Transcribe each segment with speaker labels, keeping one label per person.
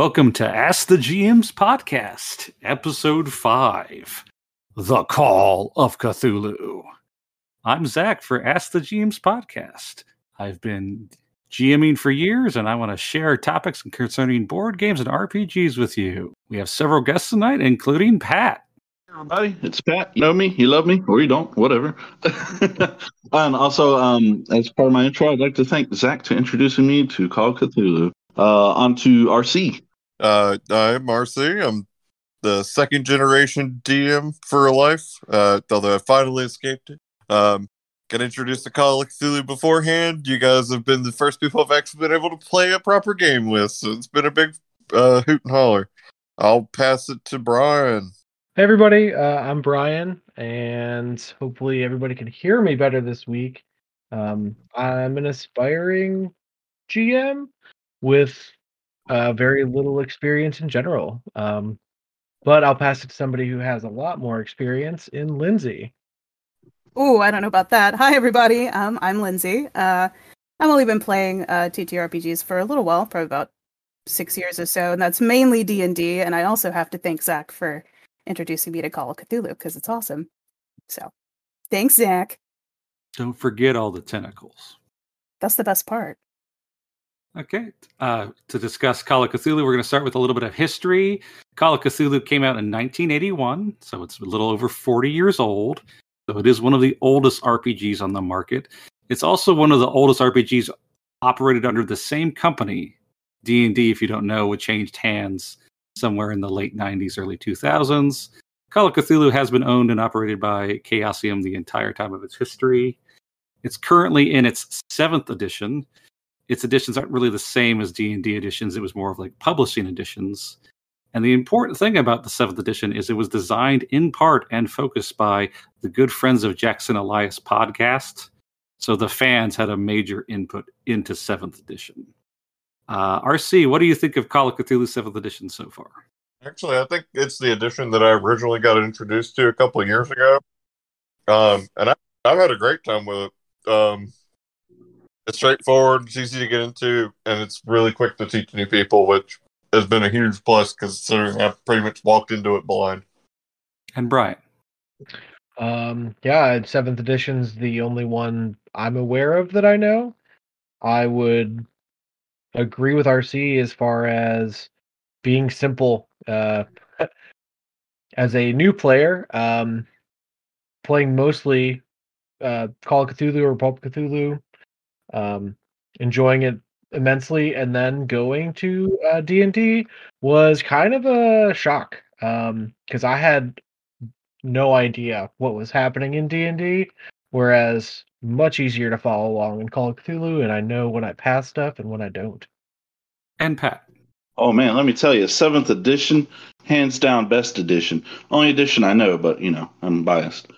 Speaker 1: Welcome to Ask the GMs podcast, episode five The Call of Cthulhu. I'm Zach for Ask the GMs podcast. I've been GMing for years and I want to share topics concerning board games and RPGs with you. We have several guests tonight, including Pat.
Speaker 2: everybody. It's Pat. You know me, you love me, or you don't, whatever. and also, um, as part of my intro, I'd like to thank Zach for introducing me to Call Cthulhu. Uh, on to RC.
Speaker 3: Uh, I'm RC. I'm the second generation DM for life, uh, although I finally escaped it. Um, got introduced to Call of Cthulhu beforehand. You guys have been the first people I've actually been able to play a proper game with, so it's been a big uh, hoot and holler. I'll pass it to Brian.
Speaker 4: Hey everybody, uh, I'm Brian, and hopefully everybody can hear me better this week. Um, I'm an aspiring GM with uh, very little experience in general, um, but I'll pass it to somebody who has a lot more experience in Lindsay.
Speaker 5: Oh, I don't know about that. Hi, everybody. Um, I'm Lindsay. Uh, I've only been playing uh, TTRPGs for a little while, probably about six years or so, and that's mainly D and D. And I also have to thank Zach for introducing me to Call of Cthulhu because it's awesome. So, thanks, Zach.
Speaker 1: Don't forget all the tentacles.
Speaker 5: That's the best part.
Speaker 1: Okay. Uh, to discuss Call of Cthulhu, we're going to start with a little bit of history. Call of Cthulhu came out in 1981, so it's a little over 40 years old. So it is one of the oldest RPGs on the market. It's also one of the oldest RPGs operated under the same company. D&D, if you don't know, it changed hands somewhere in the late 90s, early 2000s. Call of Cthulhu has been owned and operated by Chaosium the entire time of its history. It's currently in its seventh edition. Its editions aren't really the same as D&D editions. It was more of like publishing editions. And the important thing about the seventh edition is it was designed in part and focused by the good friends of Jackson Elias podcast. So the fans had a major input into seventh edition. Uh, RC, what do you think of Call of Cthulhu seventh edition so far?
Speaker 3: Actually, I think it's the edition that I originally got introduced to a couple of years ago. Um, and I, I've had a great time with it. Um, it's straightforward, it's easy to get into, and it's really quick to teach new people, which has been a huge plus considering I pretty much walked into it blind.
Speaker 1: And Brian.
Speaker 4: Um, yeah, seventh edition's the only one I'm aware of that I know. I would agree with RC as far as being simple. Uh, as a new player, um, playing mostly uh, Call of Cthulhu or Pulp Cthulhu, um, enjoying it immensely, and then going to uh, D and D was kind of a shock because I had no idea what was happening in D and D, whereas much easier to follow along in Call of Cthulhu, and I know when I pass stuff and when I don't.
Speaker 1: And Pat.
Speaker 2: Oh man, let me tell you, seventh edition, hands down best edition. Only edition I know, but you know, I'm biased.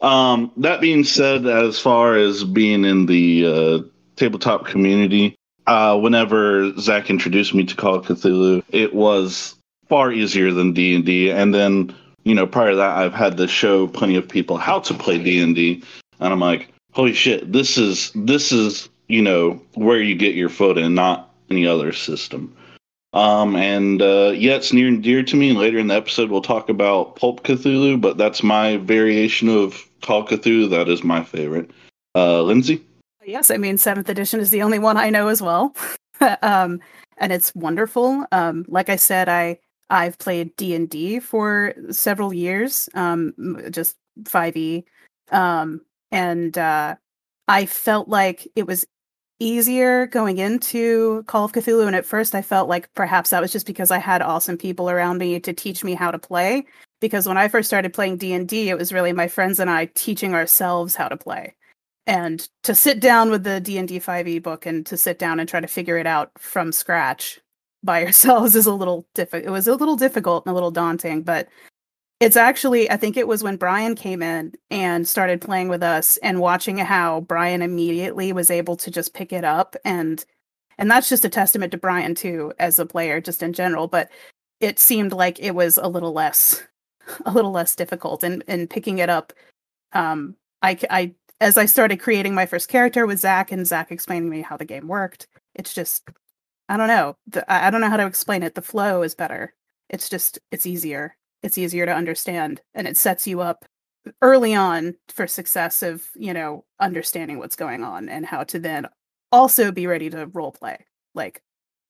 Speaker 2: Um, that being said, as far as being in the uh, tabletop community, uh, whenever Zach introduced me to Call of Cthulhu, it was far easier than D and D. And then, you know, prior to that, I've had to show plenty of people how to play D and D, and I'm like, holy shit, this is this is you know where you get your foot in, not any other system. Um, and uh, yeah, it's near and dear to me. Later in the episode, we'll talk about Pulp Cthulhu, but that's my variation of Call Cthulhu. That is my favorite. Uh, Lindsay?
Speaker 5: Yes, I mean seventh edition is the only one I know as well, um, and it's wonderful. Um, like I said, I I've played D and D for several years, um, just five E, um, and uh, I felt like it was easier going into Call of Cthulhu. And at first, I felt like perhaps that was just because I had awesome people around me to teach me how to play. Because when I first started playing D and D, it was really my friends and I teaching ourselves how to play. And to sit down with the D and D five E book and to sit down and try to figure it out from scratch by yourselves is a little difficult. It was a little difficult and a little daunting, but it's actually I think it was when Brian came in and started playing with us and watching how Brian immediately was able to just pick it up and and that's just a testament to Brian too as a player just in general, but it seemed like it was a little less a little less difficult and in picking it up. Um I I as I started creating my first character with Zach and Zach explaining to me how the game worked, it's just I don't know. The, I don't know how to explain it. The flow is better. It's just it's easier. It's easier to understand, and it sets you up early on for success of you know understanding what's going on and how to then also be ready to role play. Like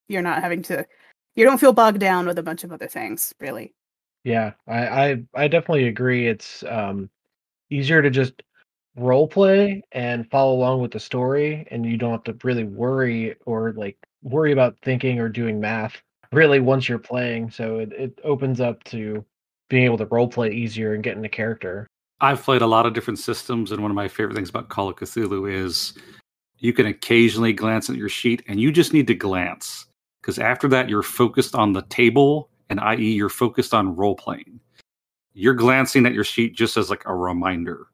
Speaker 5: you're not having to. You don't feel bogged down with a bunch of other things, really.
Speaker 4: Yeah, I, I I definitely agree. It's um easier to just role play and follow along with the story, and you don't have to really worry or like worry about thinking or doing math really once you're playing. So it, it opens up to being able to role play easier and get into character.
Speaker 1: I've played a lot of different systems, and one of my favorite things about Call of Cthulhu is you can occasionally glance at your sheet, and you just need to glance because after that, you're focused on the table, and i.e., you're focused on role playing. You're glancing at your sheet just as like a reminder.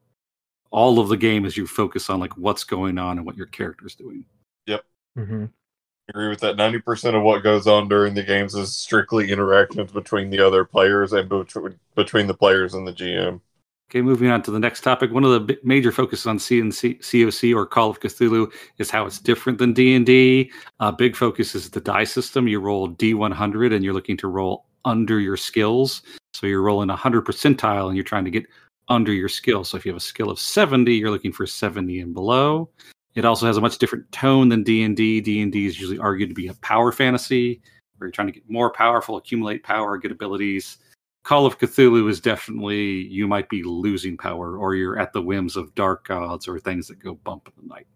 Speaker 1: All of the game is you focus on like what's going on and what your character's doing. Yep.
Speaker 4: Mm-hmm.
Speaker 3: Agree with that. Ninety percent of what goes on during the games is strictly interactions between the other players and between between the players and the GM.
Speaker 1: Okay, moving on to the next topic. One of the major focuses on CNC, COC or Call of Cthulhu is how it's different than D and D. Uh, big focus is the die system. You roll D one hundred, and you're looking to roll under your skills. So you're rolling a hundred percentile, and you're trying to get under your skill. So if you have a skill of seventy, you're looking for seventy and below. It also has a much different tone than D and D. D and D is usually argued to be a power fantasy, where you're trying to get more powerful, accumulate power, get abilities. Call of Cthulhu is definitely you might be losing power, or you're at the whims of dark gods or things that go bump in the night.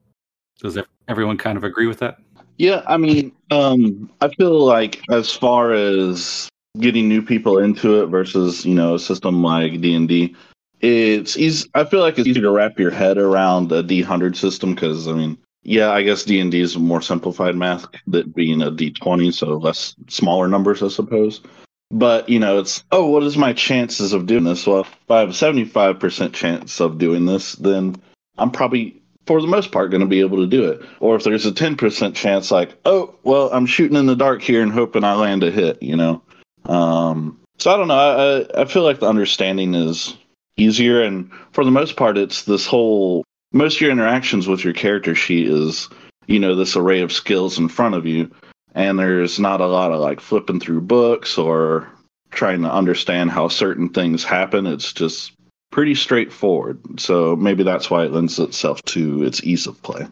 Speaker 1: Does everyone kind of agree with that?
Speaker 2: Yeah, I mean, um, I feel like as far as getting new people into it versus you know a system like D and D, it's easy. I feel like it's easier to wrap your head around a D hundred system because I mean, yeah, I guess D and D is a more simplified math that being a D twenty, so less smaller numbers, I suppose. But you know, it's oh, what is my chances of doing this? Well, if I have a seventy-five percent chance of doing this, then I'm probably for the most part going to be able to do it. Or if there's a 10% chance, like, oh, well, I'm shooting in the dark here and hoping I land a hit, you know? Um, so I don't know. I, I feel like the understanding is easier. And for the most part, it's this whole, most of your interactions with your character sheet is, you know, this array of skills in front of you. And there's not a lot of like flipping through books or trying to understand how certain things happen. It's just pretty straightforward. So maybe that's why it lends itself to its ease of play.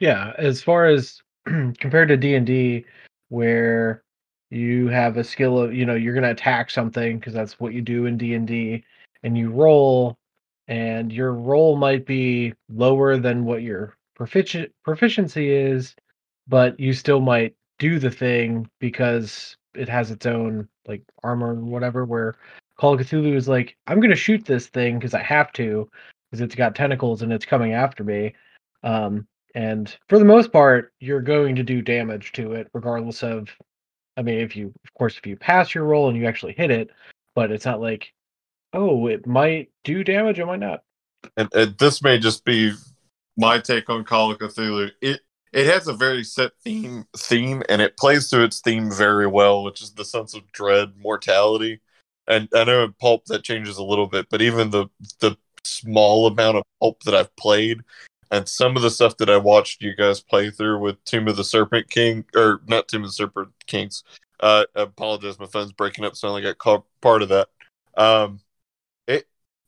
Speaker 4: Yeah, as far as compared to D and D, where you have a skill of you know you're going to attack something because that's what you do in D and D, and you roll, and your roll might be lower than what your proficient proficiency is, but you still might do the thing because it has its own like armor and whatever. Where Call of Cthulhu is like, I'm going to shoot this thing because I have to because it's got tentacles and it's coming after me. Um, and for the most part, you're going to do damage to it, regardless of. I mean, if you, of course, if you pass your roll and you actually hit it, but it's not like, oh, it might do damage, it might not.
Speaker 3: And, and this may just be my take on Call of Cthulhu. It it has a very set theme theme, and it plays to its theme very well, which is the sense of dread, mortality. And I know in pulp that changes a little bit, but even the the small amount of pulp that I've played and some of the stuff that I watched you guys play through with Tomb of the Serpent King or not Tomb of the Serpent Kings. Uh, I apologize, my phone's breaking up, so I only got part of that. Um,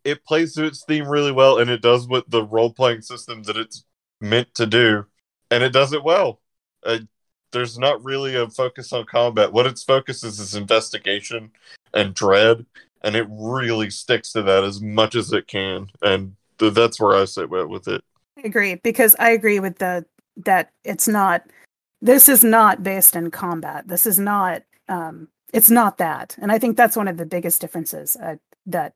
Speaker 3: it plays to its theme really well, and it does what the role playing system that it's meant to do, and it does it well. Uh, there's not really a focus on combat. What its focus is is investigation and dread, and it really sticks to that as much as it can, and th- that's where I sit with, with it.
Speaker 5: I agree because I agree with the that it's not this is not based in combat. This is not um it's not that. And I think that's one of the biggest differences uh, that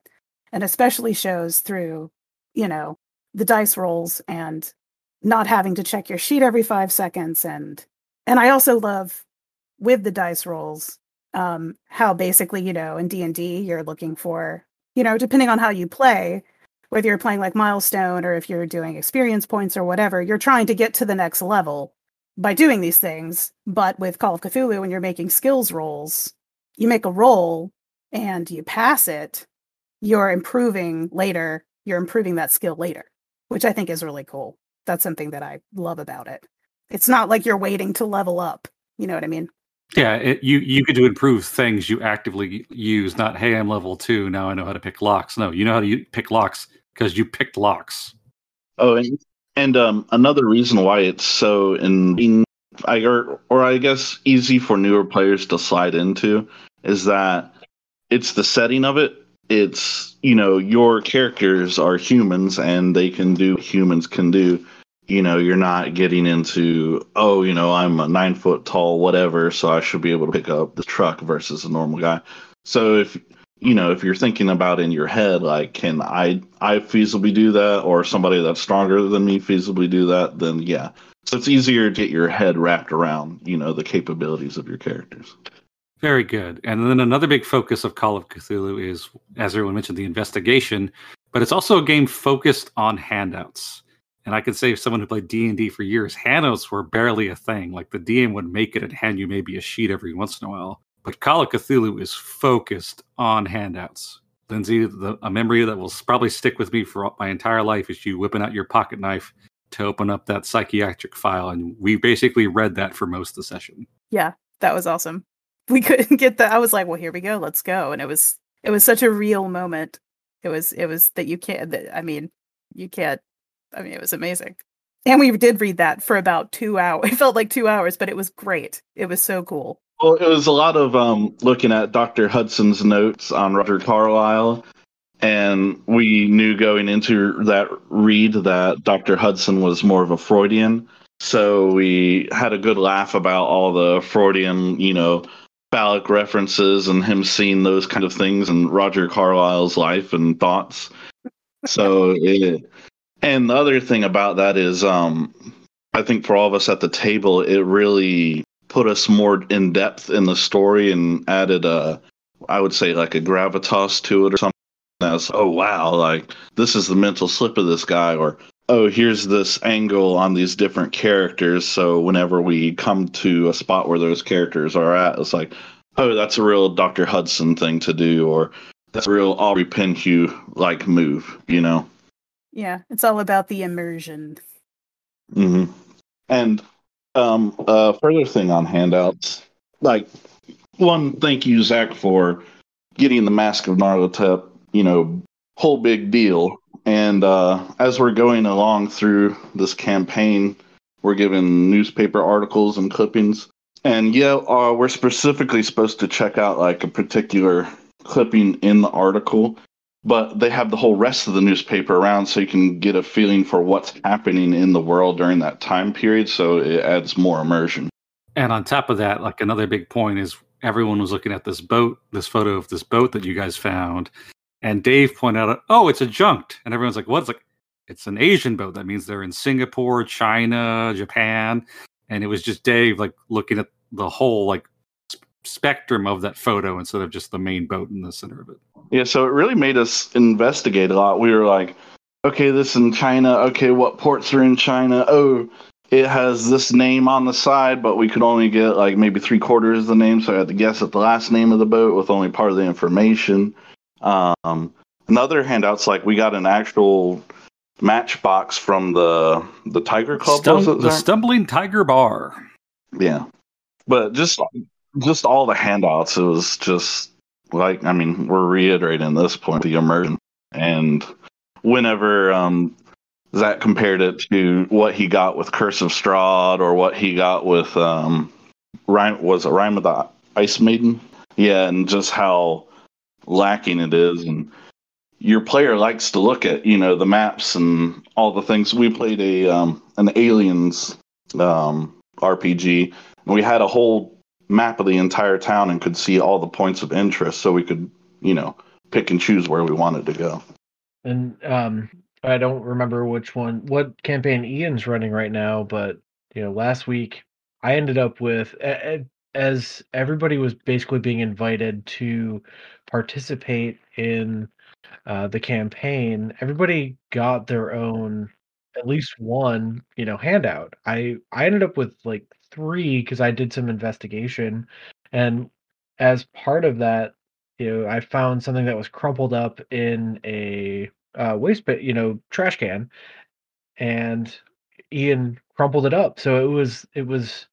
Speaker 5: and especially shows through, you know, the dice rolls and not having to check your sheet every 5 seconds and and I also love with the dice rolls um how basically, you know, in D&D you're looking for, you know, depending on how you play, whether you're playing like milestone or if you're doing experience points or whatever you're trying to get to the next level by doing these things. But with call of cthulhu when you're making skills rolls you make a roll and you pass it you're improving later you're improving that skill later which i think is really cool that's something that i love about it it's not like you're waiting to level up You know what I mean?
Speaker 1: Yeah, it, you you get to improve things you actively use. Not hey, I'm level two now. I know how to pick locks. No, you know how to pick locks because you picked locks.
Speaker 2: Oh, and, and um, another reason why it's so in, I or, or I guess easy for newer players to slide into is that it's the setting of it. It's you know your characters are humans and they can do humans can do. You know you're not getting into oh you know I'm a nine foot tall whatever so I should be able to pick up the truck versus a normal guy. So if you know if you're thinking about in your head like can I I feasibly do that or somebody that's stronger than me feasibly do that then yeah. So it's easier to get your head wrapped around you know the capabilities of your characters.
Speaker 1: Very good. And then another big focus of Call of Cthulhu is, as everyone mentioned, the investigation, but it's also a game focused on handouts. And I can say, someone who played D and D for years, handouts were barely a thing. Like the DM would make it and hand you maybe a sheet every once in a while. But Call of Cthulhu is focused on handouts. Lindsay, the, a memory that will probably stick with me for my entire life is you whipping out your pocket knife to open up that psychiatric file, and we basically read that for most of the session.
Speaker 5: Yeah, that was awesome. We couldn't get that. I was like, well, here we go. Let's go. And it was it was such a real moment. It was it was that you can't. That, I mean, you can't. I mean, it was amazing. And we did read that for about two hours. It felt like two hours, but it was great. It was so cool.
Speaker 2: Well, it was a lot of um, looking at Dr. Hudson's notes on Roger Carlyle, and we knew going into that read that Dr. Hudson was more of a Freudian. So we had a good laugh about all the Freudian, you know, phallic references and him seeing those kind of things in Roger Carlyle's life and thoughts. So, it, and the other thing about that is, um, I think for all of us at the table, it really put us more in depth in the story and added a, I would say like a gravitas to it or something. As oh wow, like this is the mental slip of this guy, or oh here's this angle on these different characters. So whenever we come to a spot where those characters are at, it's like oh that's a real Doctor Hudson thing to do, or that's a real Aubrey Penhew like move, you know.
Speaker 5: Yeah, it's all about the immersion.
Speaker 2: hmm And um, uh, further thing on handouts, like one, thank you, Zach, for getting the Mask of Nyarlathotep. You know, whole big deal. And uh, as we're going along through this campaign, we're given newspaper articles and clippings. And yeah, uh, we're specifically supposed to check out like a particular clipping in the article but they have the whole rest of the newspaper around so you can get a feeling for what's happening in the world during that time period so it adds more immersion
Speaker 1: And on top of that, like another big point is everyone was looking at this boat, this photo of this boat that you guys found, and Dave pointed out, "Oh, it's a junked," and everyone's like, "What?" It's like, "It's an Asian boat. That means they're in Singapore, China, Japan," and it was just Dave like looking at the whole like spectrum of that photo instead of just the main boat in the center of it.
Speaker 2: yeah so it really made us investigate a lot we were like okay this in china okay what ports are in china oh it has this name on the side but we could only get like maybe three quarters of the name so i had to guess at the last name of the boat with only part of the information um and the other handouts like we got an actual matchbox from the the tiger club
Speaker 1: Stum- the? Stumbling Tiger Bar.
Speaker 2: Yeah. But just just all the handouts, it was just like I mean, we're reiterating this point, the immersion. And whenever um Zach compared it to what he got with Curse of Strahd or what he got with um Rhyme was it Rhyme of the Ice Maiden? Yeah, and just how lacking it is and your player likes to look at, you know, the maps and all the things. We played a um an aliens um RPG and we had a whole map of the entire town and could see all the points of interest so we could you know pick and choose where we wanted to go
Speaker 4: And um, I don't remember which one, what campaign Ian's running right now, but you know, last week I ended up with as everybody was basically being invited to participate in uh, the campaign. Everybody got their own, at least one, you know, handout. I I ended up with like three because I did some investigation, and as part of that, you know, I found something that was crumpled up in a uh, waste bin, you know, trash can, and Ian crumpled it up. So it was it was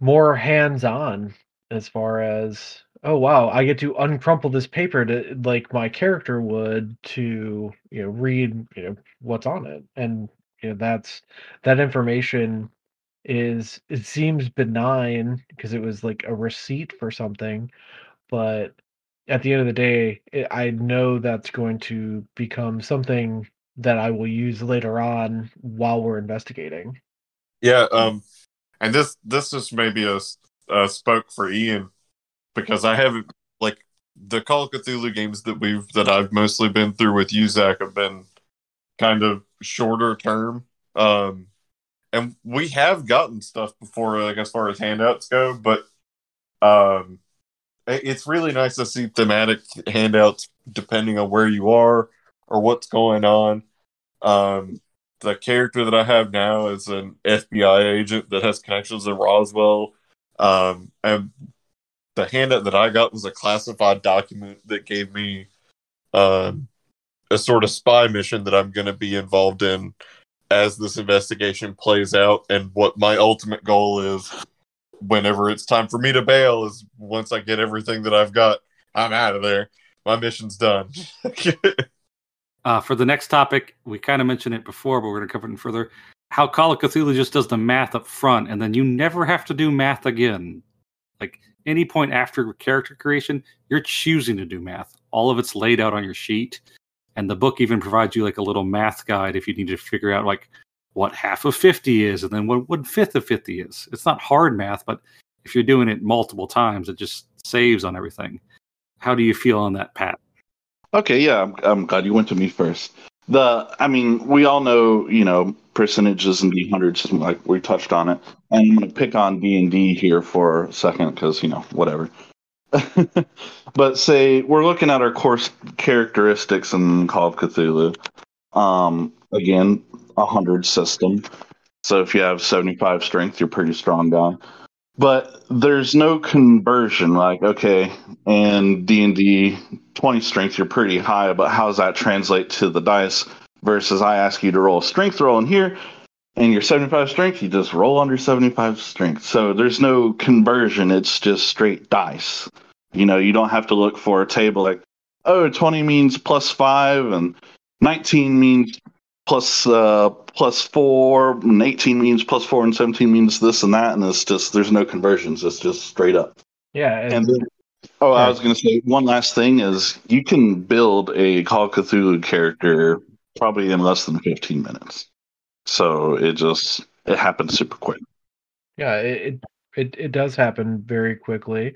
Speaker 4: more hands-on as far as oh wow, I get to uncrumple this paper to like my character would to you know read you know what's on it, and you know that's that information is it seems benign because it was like a receipt for something, but at the end of the day, it, I know that's going to become something that I will use later on while we're investigating.
Speaker 3: Yeah, um, and this this just maybe a, a spoke for Ian because I haven't like the Call of Cthulhu games that we've that I've mostly been through with you, Zach, have been kind of shorter term. Um, and we have gotten stuff before, like as far as handouts go, but um, it's really nice to see thematic handouts depending on where you are or what's going on. Um, the character that I have now is an FBI agent that has connections in Roswell. Um, and the handout that I got was a classified document that gave me um, a sort of spy mission that I'm going to be involved in as this investigation plays out. And what my ultimate goal is whenever it's time for me to bail is once I get everything that I've got, I'm out of there. My mission's done.
Speaker 1: uh, for the next topic, we kind of mentioned it before, but we're going to cover it in further. How Call of Cthulhu just does the math up front, and then you never have to do math again. Like any point after character creation, you're choosing to do math. All of it's laid out on your sheet, and the book even provides you like a little math guide if you need to figure out like what half of 50 is and then what one fifth of 50 is. It's not hard math, but if you're doing it multiple times, it just saves on everything. How do you feel on that, Pat?
Speaker 2: Okay, yeah, I'm, I'm glad you went to me first. The, I mean, we all know, you know, percentages and D hundreds, like we touched on it. And I'm going to pick on D and D here for a second because you know, whatever. but say we're looking at our course characteristics in Call of Cthulhu. Um, again, a hundred system. So if you have 75 strength, you're pretty strong guy. But there's no conversion. Like, okay, and D and D 20 strength, you're pretty high. But how does that translate to the dice? Versus, I ask you to roll a strength roll in here, and your 75 strength, you just roll under 75 strength. So there's no conversion. It's just straight dice. You know, you don't have to look for a table like, oh, 20 means plus five, and 19 means plus uh, plus four, and 18 means plus four, and 17 means this and that, and it's just there's no conversions. It's just straight up.
Speaker 4: Yeah.
Speaker 2: And, and then, oh, yeah. I was going to say one last thing is you can build a Call Cthulhu character probably in less than 15 minutes. So it just it happens super quick.
Speaker 4: Yeah, it it it does happen very quickly.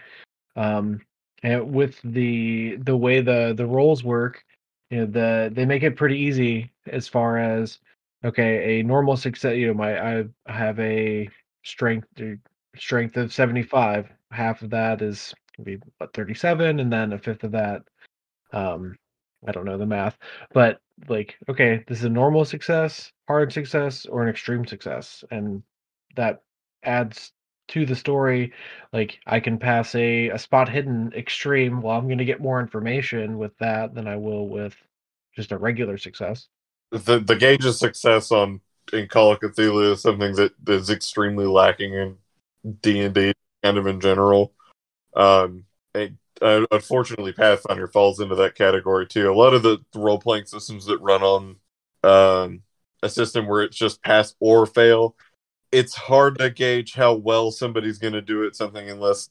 Speaker 4: Um, and with the the way the the roles work, you know the they make it pretty easy as far as okay a normal success you know my i have a strength uh, strength of 75 half of that is be what 37 and then a fifth of that um i don't know the math but like okay this is a normal success hard success or an extreme success and that adds to the story like i can pass a, a spot hidden extreme well i'm going to get more information with that than i will with just a regular success.
Speaker 3: The the gauge of success on in call of cthulhu is something that is extremely lacking in d&d kind of in general. Um and, uh, unfortunately pathfinder falls into that category too. A lot of the role-playing systems that run on um, a system where it's just pass or fail it's hard to gauge how well somebody's going to do at something unless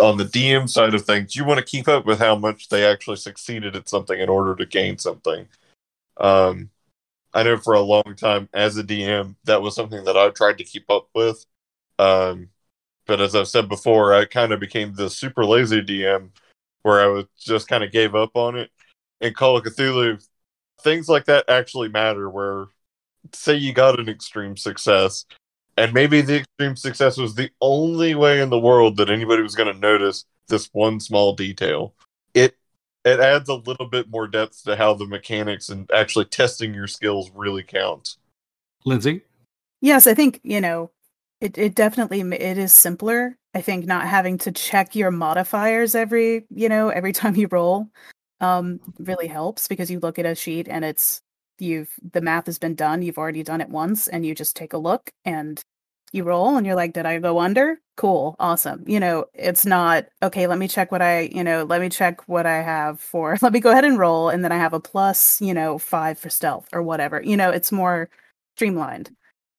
Speaker 3: on the DM side of things, you want to keep up with how much they actually succeeded at something in order to gain something. Um, I know for a long time as a DM, that was something that I tried to keep up with. Um, but as I've said before, I kind of became the super lazy DM where I was just kind of gave up on it. In Call of Cthulhu, things like that actually matter. Where say you got an extreme success, and maybe the extreme success was the only way in the world that anybody was going to notice this one small detail. It it adds a little bit more depth to how the mechanics and actually testing your skills really count.
Speaker 1: Lindsay?
Speaker 5: Yes, I think, you know, it, it definitely it is simpler. I think not having to check your modifiers every, you know, every time you roll um really helps because you look at a sheet and it's you've the math has been done you've already done it once and you just take a look and you roll and you're like, did I go under? Cool, awesome. You know, it's not okay. Let me check what I, you know, let me check what I have for. Let me go ahead and roll, and then I have a plus, you know, five for stealth or whatever. You know, it's more streamlined.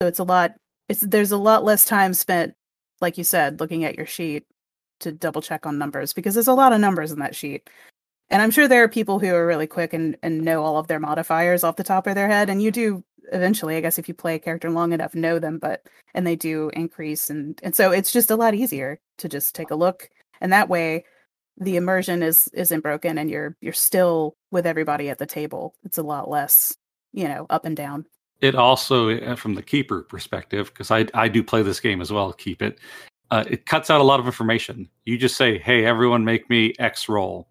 Speaker 5: So it's a lot. It's there's a lot less time spent, like you said, looking at your sheet to double check on numbers because there's a lot of numbers in that sheet. And I'm sure there are people who are really quick and, and know all of their modifiers off the top of their head. And you do eventually, I guess, if you play a character long enough, know them, but and they do increase and and so it's just a lot easier to just take a look. And that way the immersion is isn't broken and you're you're still with everybody at the table. It's a lot less, you know, up and down.
Speaker 1: It also, uh, from the keeper perspective, because I I do play this game as well. Keep it. Uh, it cuts out a lot of information. You just say, "Hey, everyone, make me X roll."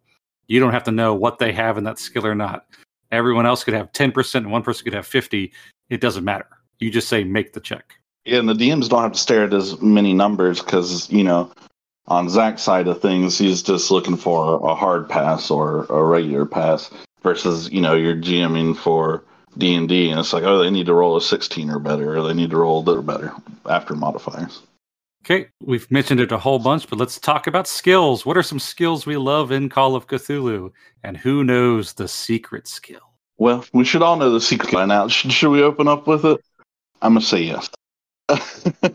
Speaker 1: You don't have to know what they have in that skill or not. Everyone else could have 10% and one person could have 50. It doesn't matter. You just say make the check.
Speaker 2: Yeah, and the DMs don't have to stare at as many numbers because, you know, on Zach's side of things, he's just looking for a hard pass or a regular pass versus, you know, you're GMing for D and D, and it's like, oh, they need to roll a 16 or better, or they need to roll a little better after modifiers.
Speaker 1: Okay, we've mentioned it a whole bunch, but let's talk about skills. What are some skills we love in Call of Cthulhu? And who knows the secret skill?
Speaker 2: Well, we should all know the secret by now. Should, should we open up with it? I'm going to say yes. this,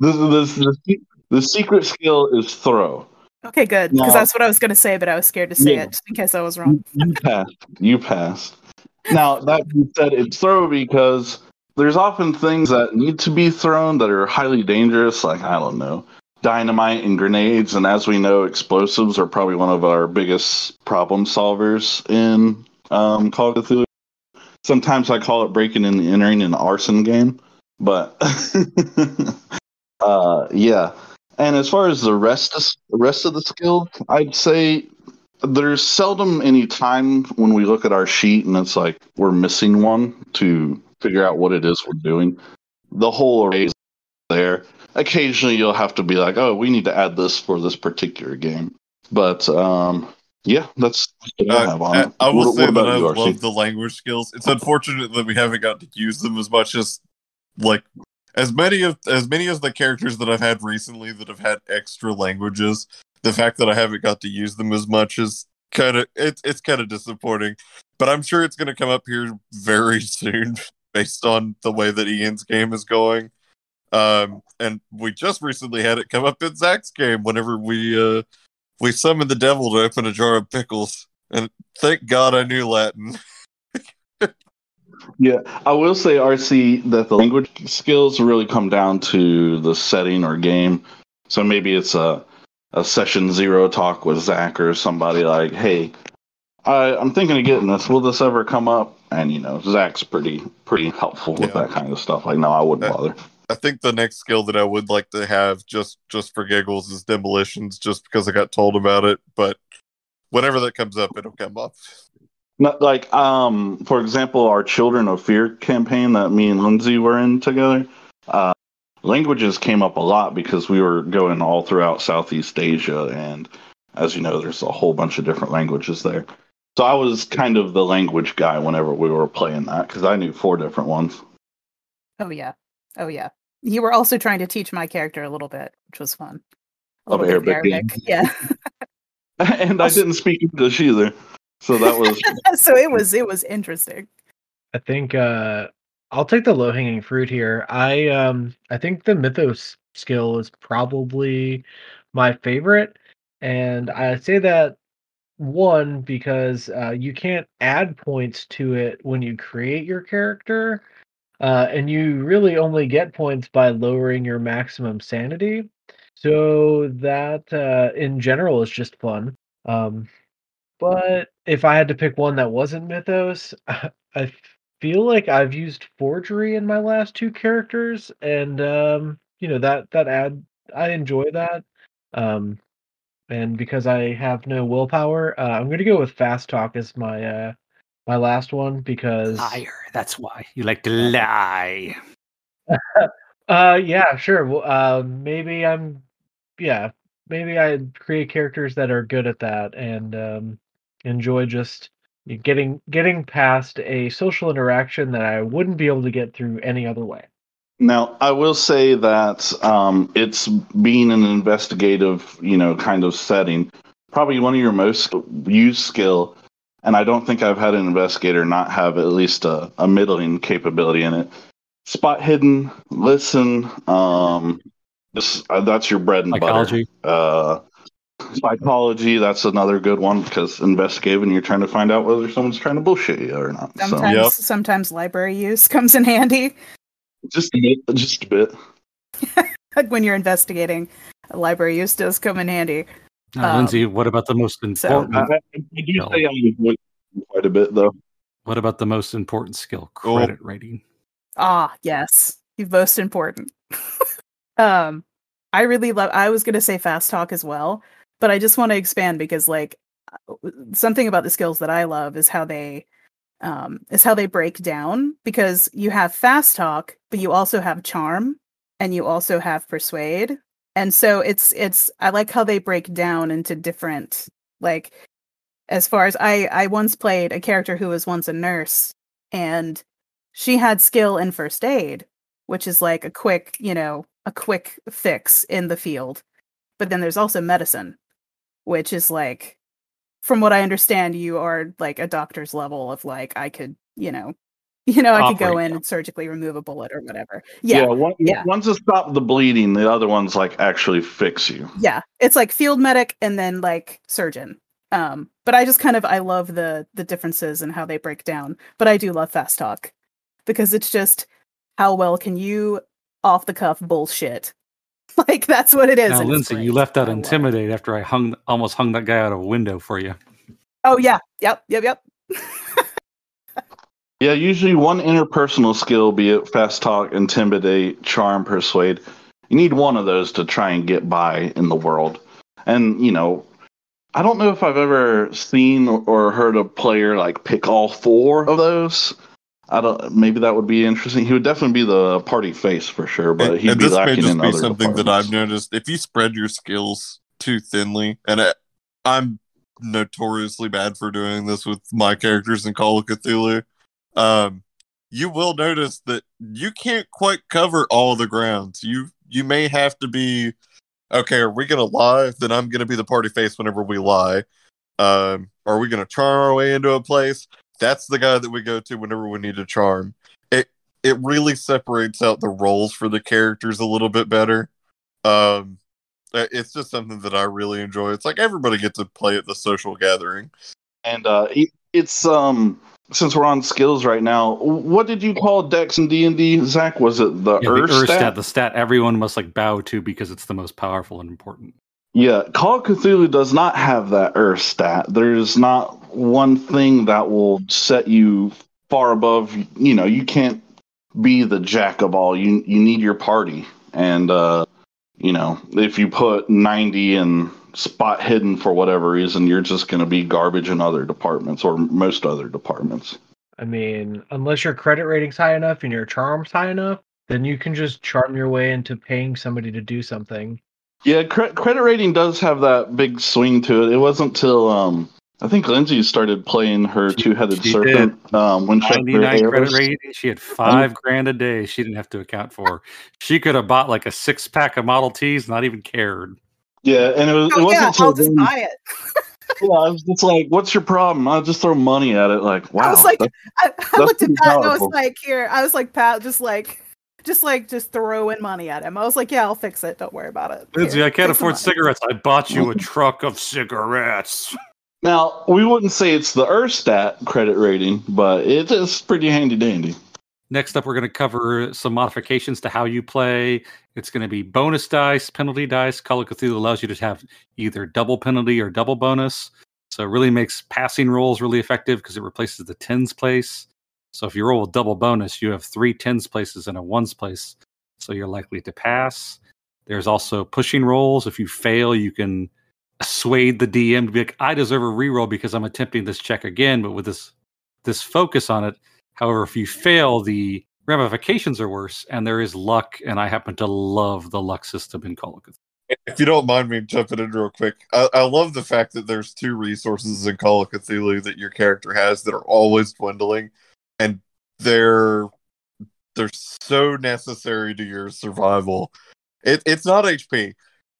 Speaker 2: this, the, the secret skill is throw.
Speaker 5: Okay, good. Because that's what I was going to say, but I was scared to say yeah. it in case I was wrong.
Speaker 2: you passed. You passed. Now, that being said, it's throw because there's often things that need to be thrown that are highly dangerous, like, I don't know, dynamite and grenades. And as we know, explosives are probably one of our biggest problem solvers in um, Call of Cthulhu. Sometimes I call it breaking and entering an arson game. But uh, yeah. And as far as the rest of, the rest of the skill, I'd say there's seldom any time when we look at our sheet and it's like we're missing one to figure out what it is we're doing. The whole array is there. Occasionally, you'll have to be like, "Oh, we need to add this for this particular game." But um, yeah, that's what I have on
Speaker 3: I, I will what, say what that I love the language skills. It's unfortunate that we haven't got to use them as much as like as many of as many as the characters that I've had recently that have had extra languages. The fact that I haven't got to use them as much is kind of it's it's kind of disappointing. But I'm sure it's going to come up here very soon based on the way that Ian's game is going. Um, and we just recently had it come up in Zach's game whenever we uh, we summoned the devil to open a jar of pickles. And thank God I knew Latin.
Speaker 2: yeah, I will say, RC, that the language skills really come down to the setting or game. So maybe it's a a session zero talk with Zach or somebody like, hey, I, I'm thinking of getting this. Will this ever come up? And you know, Zach's pretty pretty helpful with yeah. that kind of stuff. Like, no, I wouldn't bother.
Speaker 3: I think the next skill that I would like to have just just for giggles is demolitions, just because I got told about it. But whenever that comes up, it'll come up.
Speaker 2: Not like, um, for example, our Children of Fear campaign that me and Lindsay were in together. Uh, languages came up a lot because we were going all throughout Southeast Asia, and as you know, there's a whole bunch of different languages there. So I was kind of the language guy whenever we were playing that because I knew four different ones.
Speaker 5: Oh yeah, oh yeah. You were also trying to teach my character a little bit, which was fun. A little bit Arabic, Arabic. yeah.
Speaker 2: and I didn't speak English either, so that was.
Speaker 5: so it was it was interesting.
Speaker 4: I think uh I'll take the low hanging fruit here. I um I think the mythos skill is probably my favorite, and I say that one because uh, you can't add points to it when you create your character uh, and you really only get points by lowering your maximum sanity. So that uh, in general is just fun um, but if i had to pick one that wasn't mythos i feel like i've used forgery in my last two characters and um, you know that that add i enjoy that um, and because I have no willpower, uh, I'm going to go with fast talk as my uh, my last one because
Speaker 1: liar. That's why you like to lie.
Speaker 4: uh, yeah, sure. Well, uh, maybe I'm, yeah, maybe I create characters that are good at that and um, enjoy just getting getting past a social interaction that I wouldn't be able to get through any other way.
Speaker 2: Now, I will say that um, it's being an investigative, you know, kind of setting. Probably one of your most used skill, and I don't think I've had an investigator not have at least a, a middling capability in it. Spot hidden, listen. Um, this, uh, that's your bread and
Speaker 1: Psychology.
Speaker 2: butter. Uh, psychology, that's another good one because investigating, you're trying to find out whether someone's trying to bullshit you or not. So,
Speaker 3: Yep.
Speaker 5: sometimes library use comes in handy
Speaker 2: just a bit, just a bit.
Speaker 5: when you're investigating. Library use does come in handy.
Speaker 1: Now,
Speaker 5: Um,
Speaker 1: Lindsay, what about the most important?
Speaker 2: I, I I do say I enjoy it quite a bit, though.
Speaker 1: what about the most important skill?
Speaker 3: Cool.
Speaker 1: Credit rating.
Speaker 5: Ah, yes, the most important. um, I really love. I was gonna say fast talk as well, but I just want to expand because like uh, something about the skills that I love is how they um is how they break down because you have fast talk, but you also have charm and you also have persuade. And so it's it's I like how they break down into different like as far as I I once played a character who was once a nurse and she had skill in first aid, which is like a quick, you know, a quick fix in the field. But then there's also medicine, which is like, from what I understand, you are like a doctor's level of like, I could, you know, you know, I could go in
Speaker 1: yeah.
Speaker 5: and surgically remove a bullet or whatever.
Speaker 2: Yeah,
Speaker 5: Yeah,
Speaker 2: one,
Speaker 5: yeah.
Speaker 2: one's to stop the bleeding, the other one's like actually fix you.
Speaker 5: yeah. It's like field medic and then like surgeon. Um, but I just kind of I love the the differences and how they break down. But I do love fast talk because it's just how well can you off the cuff bullshit. Like that's what it is.
Speaker 1: Now,
Speaker 5: and it's
Speaker 1: Lindsay, you left out
Speaker 5: I love it.
Speaker 1: intimidate after I hung almost hung that guy out of a window for you.
Speaker 5: Oh yeah. Yep. Yep. Yep.
Speaker 2: Yeah, usually one interpersonal skill, be it fast talk, intimidate, charm, persuade. You need one of those to try and get by in the world. And, you know, I don't know if I've ever seen or heard a player like pick all four of those. I don't. Maybe that would be interesting. He would definitely be the party face for sure, but
Speaker 3: and,
Speaker 2: he'd
Speaker 3: and
Speaker 2: be
Speaker 3: this may just be something that I've noticed. If you spread your skills too thinly, and I, I'm notoriously bad for doing this with my characters in Call of Cthulhu, um, you will notice that you can't quite cover all the grounds. You you may have to be okay. Are we gonna lie? Then I'm gonna be the party face whenever we lie. Um, are we gonna charm our way into a place? That's the guy that we go to whenever we need a charm. It it really separates out the roles for the characters a little bit better. Um, uh, it's just something that I really enjoy. It's like everybody gets to play at the social gathering.
Speaker 2: And uh, it's um since we're on skills right now, what did you call Dex and D and D? Zach, was it the
Speaker 1: Yeah, the
Speaker 2: Earth
Speaker 1: Ur
Speaker 2: stat?
Speaker 1: stat, the stat everyone must like bow to because it's the most powerful and important.
Speaker 2: Yeah, Call of Cthulhu does not have that Earth stat. There's not one thing that will set you far above. You know, you can't be the jack of all. You you need your party, and uh, you know, if you put ninety and spot hidden for whatever reason, you're just going to be garbage in other departments or most other departments.
Speaker 4: I mean, unless your credit rating's high enough and your charm's high enough, then you can just charm your way into paying somebody to do something.
Speaker 2: Yeah, cre- credit rating does have that big swing to it. It wasn't till um, I think Lindsay started playing her
Speaker 1: She-
Speaker 2: two-headed
Speaker 1: she
Speaker 2: serpent um, when she had
Speaker 1: 99 credit rating. She had five grand a day. She didn't have to account for. She could have bought like a six pack of Model Ts, not even cared.
Speaker 2: Yeah, and it was. it
Speaker 5: Oh
Speaker 2: wasn't
Speaker 5: yeah,
Speaker 2: until
Speaker 5: I'll just
Speaker 2: then-
Speaker 5: buy it.
Speaker 2: Yeah, I was just like, "What's your problem?" I'll just throw money at it. Like, wow,
Speaker 5: I was like, I, I looked at
Speaker 2: pretty
Speaker 5: Pat and I was like, here. I was like, Pat, just like, just like, just throwing money at him. I was like, yeah, I'll fix it. Don't worry about it.
Speaker 1: Lindsay,
Speaker 5: Here,
Speaker 1: I can't afford cigarettes. I bought you a truck of cigarettes.
Speaker 2: now we wouldn't say it's the Erstat credit rating, but it is pretty handy dandy.
Speaker 1: Next up, we're going to cover some modifications to how you play. It's going to be bonus dice, penalty dice. Call of Cthulhu allows you to have either double penalty or double bonus. So it really makes passing rolls really effective because it replaces the tens place. So if you roll a double bonus, you have three tens places and a ones place. So you're likely to pass. There's also pushing rolls. If you fail, you can swayed the DM to be like, I deserve a reroll because I'm attempting this check again, but with this this focus on it. However, if you fail, the ramifications are worse, and there is luck, and I happen to love the luck system in Call of Cthulhu.
Speaker 3: If you don't mind me jumping in real quick, I, I love the fact that there's two resources in Call of Cthulhu that your character has that are always dwindling, and they're they're so necessary to your survival. It, it's not HP.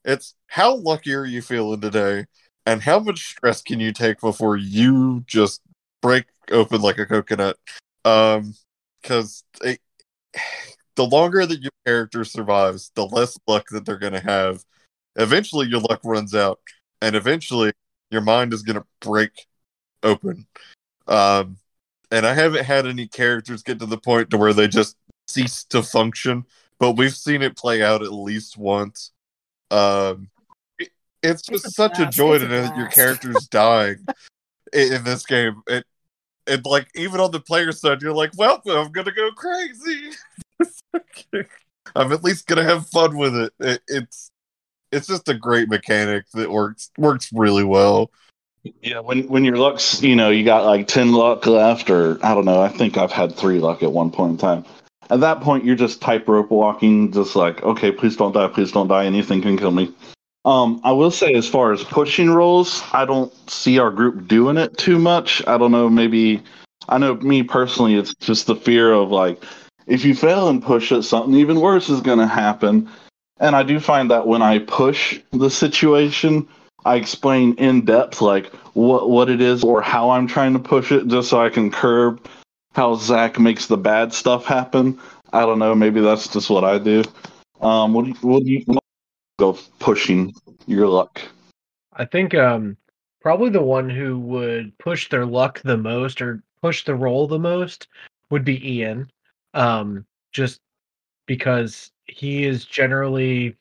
Speaker 3: It's how lucky are you feeling today, and how much stress can you take before you just break open like a coconut? Um, because the longer that your character survives, the less luck that they're going to have. Eventually, your luck runs out, and eventually, your mind is going to break open. Um, and I haven't had any characters get to the point to where they just cease to function, but we've seen it play out at least once. Um, it, it's just
Speaker 5: It's a
Speaker 3: such a
Speaker 5: blast.
Speaker 3: joy to know that your character's dying in, in this game. It, it like even on the player side, you're like, "Well, I'm gonna go crazy." I'm at least gonna have fun with it. it. It's it's just a great mechanic that works works really well.
Speaker 2: Yeah, when when your luck's, you know, you got like 10 luck left, or I don't know, I think I've had three luck at one point in time. At that point, you're just tightrope walking, just like, okay, please don't die, please don't die, anything can kill me. Um, I will say, as far as pushing rolls, I don't see our group doing it too much. I don't know, maybe, I know me personally, it's just the fear of like, if you fail and push it, something even worse is going to happen. And I do find that when I push the situation, I explain in depth like what what it is or how I'm trying to push it, just so I can curb how Zach makes the bad stuff happen. I don't know. Maybe that's just what I do. Um, what do you, what do you go pushing your luck?
Speaker 4: I think um probably the one who would push their luck the most or push the roll the most would be Ian. Um just because he is generally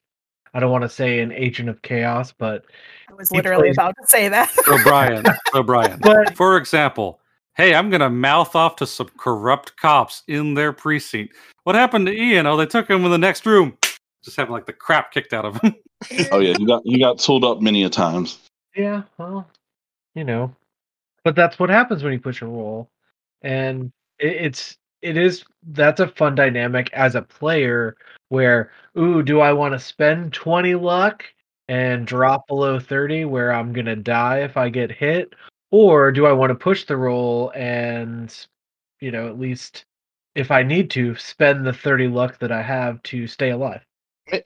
Speaker 4: I don't want to say an agent of chaos, but
Speaker 5: I was literally
Speaker 4: plays-
Speaker 5: about to say that.
Speaker 1: O'Brien, O'Brien.
Speaker 4: but
Speaker 1: For example, hey, I'm gonna mouth off to some corrupt cops in their precinct. What happened to Ian? Oh, they took him in the next room. Just having like the crap kicked out of him.
Speaker 2: Oh yeah, you got you got tooled up many a times.
Speaker 4: yeah, well, you know. But that's what happens when you push a roll. And it, it's it is that's a fun dynamic as a player where ooh, do I want to spend 20 luck and drop below 30 where I'm going to die if I get hit or do I want to push the roll and you know, at least if I need to spend the 30 luck that I have to stay alive.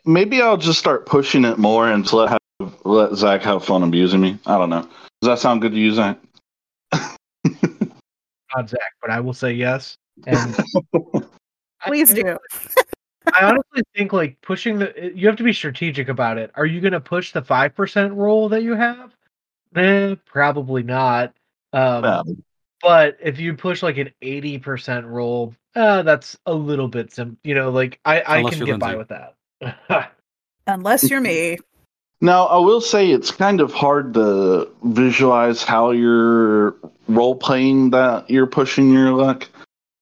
Speaker 2: Maybe I'll just start pushing it more and let have, let Zach have fun abusing me. I don't know. Does that sound good to you, Zach?
Speaker 4: Not Zach, but I will say yes. And
Speaker 5: Please
Speaker 4: I-
Speaker 5: do.
Speaker 4: I honestly think like pushing the you have to be strategic about it. Are you going to push the 5% roll that you have? Eh, probably not. Um,
Speaker 2: Yeah.
Speaker 4: but if you push like an 80% roll, uh, that's a little bit sim you know, like I I can
Speaker 1: you're
Speaker 4: get by with that.
Speaker 5: Unless you're me.
Speaker 2: Now, I will say it's kind of hard to visualize how you're role playing that you're pushing your luck.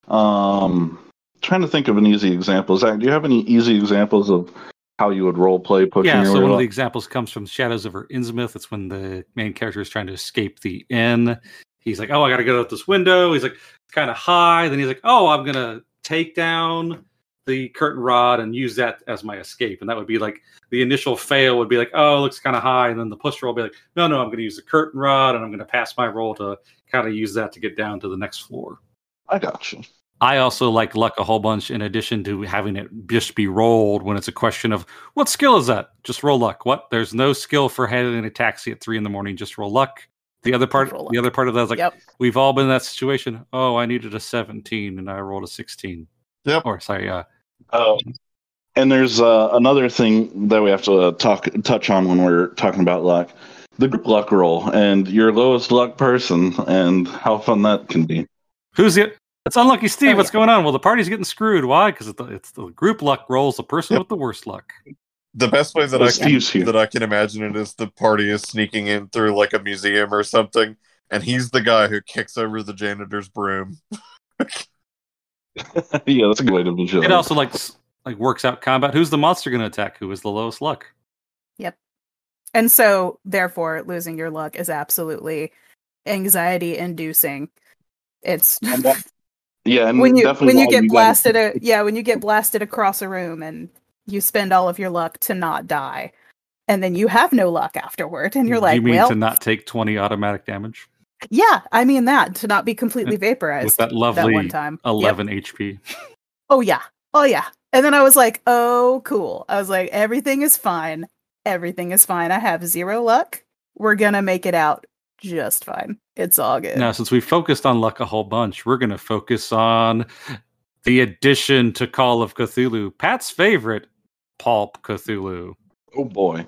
Speaker 2: Um, trying to think of an easy example. Zach, do you have any easy examples of how you would role play pushing
Speaker 1: yeah, so one of the examples comes from Shadows over Innsmouth. It's when the main character is trying to escape the inn. He's like, "Oh, I got to get out this window." He's like, "It's kind of high." Then he's like, "Oh, I'm gonna take down the curtain rod and use that as my escape." And that would be like the initial fail would be like, "Oh, it looks kind of high," and then the push roll will be like, "No, no, I'm gonna use the curtain rod and I'm gonna pass my roll to kind of use that to get down to the next floor."
Speaker 2: I got you.
Speaker 1: I also like luck a whole bunch in addition to having it just be rolled when it's a question of what skill is that? Just roll luck. What? There's no skill for hailing a taxi at three in the morning. Just roll luck. The other part,
Speaker 5: roll
Speaker 1: the
Speaker 5: luck.
Speaker 1: other part of that is like
Speaker 5: Yep.
Speaker 1: we've all been in that situation. Oh, I needed a 17 and I rolled a 16.
Speaker 3: Yep.
Speaker 1: Or sorry, uh,
Speaker 2: Oh, and there's uh, another thing that we have to uh, talk touch on when we're talking about luck: the group luck roll and your lowest luck person, and how fun that can be.
Speaker 1: who's it? It's unlucky Steve.
Speaker 5: Oh,
Speaker 1: What's
Speaker 5: yeah.
Speaker 1: going on? Well, the party's getting screwed. Why? Because it's, the- it's the group luck rolls the person with the worst luck.
Speaker 3: The best way that
Speaker 2: Well,
Speaker 3: I can
Speaker 2: here.
Speaker 3: that I can imagine it is the party is sneaking in through like a museum or something, and he's the guy who kicks over the janitor's broom.
Speaker 2: yeah, that's a good way to visualize.
Speaker 1: It also like like works out combat. Who's the monster going to attack? Who is the lowest luck? Yep.
Speaker 5: And so, therefore, losing your luck is absolutely anxiety inducing. It's
Speaker 2: And that- yeah, and
Speaker 5: when you
Speaker 2: definitely
Speaker 5: when you get
Speaker 2: gotta-
Speaker 5: blasted a, yeah when you get blasted across a room and you spend all of your luck to not die and then you have no luck afterward and you're like
Speaker 1: you mean
Speaker 5: well
Speaker 1: to not take 20 automatic damage
Speaker 5: yeah i mean that to not be completely vaporized
Speaker 1: with that
Speaker 5: that
Speaker 1: lovely
Speaker 5: one time Yep.
Speaker 1: 11 HP?
Speaker 5: oh yeah oh yeah. And then I was like, oh cool. I was like, everything is fine. Everything is fine. I have zero luck. We're gonna make it out just fine. It's all good.
Speaker 1: Now, since we focused on luck a whole bunch, we're going to focus on the addition to Call of Cthulhu. Pat's favorite, Pulp Cthulhu.
Speaker 2: Oh boy.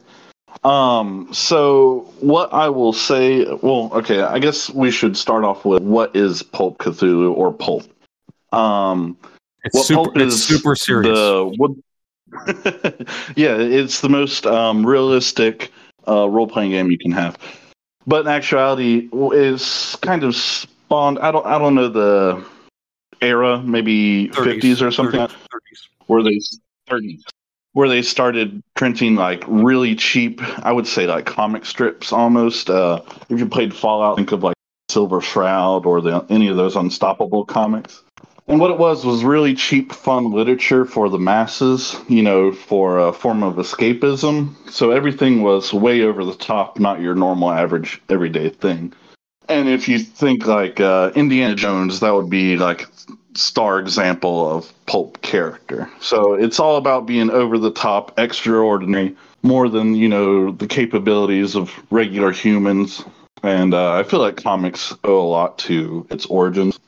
Speaker 2: Um, so what I will say, well, okay, I guess we should start off with what is Pulp Cthulhu or Pulp. Um,
Speaker 1: It's
Speaker 2: what
Speaker 1: super.
Speaker 2: Pulp
Speaker 1: It's
Speaker 2: is
Speaker 1: super serious.
Speaker 2: The, what, yeah, it's the most um, realistic uh, role playing game you can have. But in actuality, is kind of spawned. I don't. I don't know the era. Maybe
Speaker 1: 30s,
Speaker 2: fifties or something.
Speaker 1: 30s, 30s.
Speaker 2: where they 30s where they started printing like really cheap i would say like comic strips almost uh if you played fallout think of like silver shroud or the any of those unstoppable comics and what it was was really cheap fun literature for the masses you know for a form of escapism so everything was way over the top not your normal average everyday thing and if you think like uh, indiana jones that would be like star example of pulp character. So it's all about being over the top, extraordinary, more than you know the capabilities of regular humans. And uh, I feel like comics owe a lot to its origins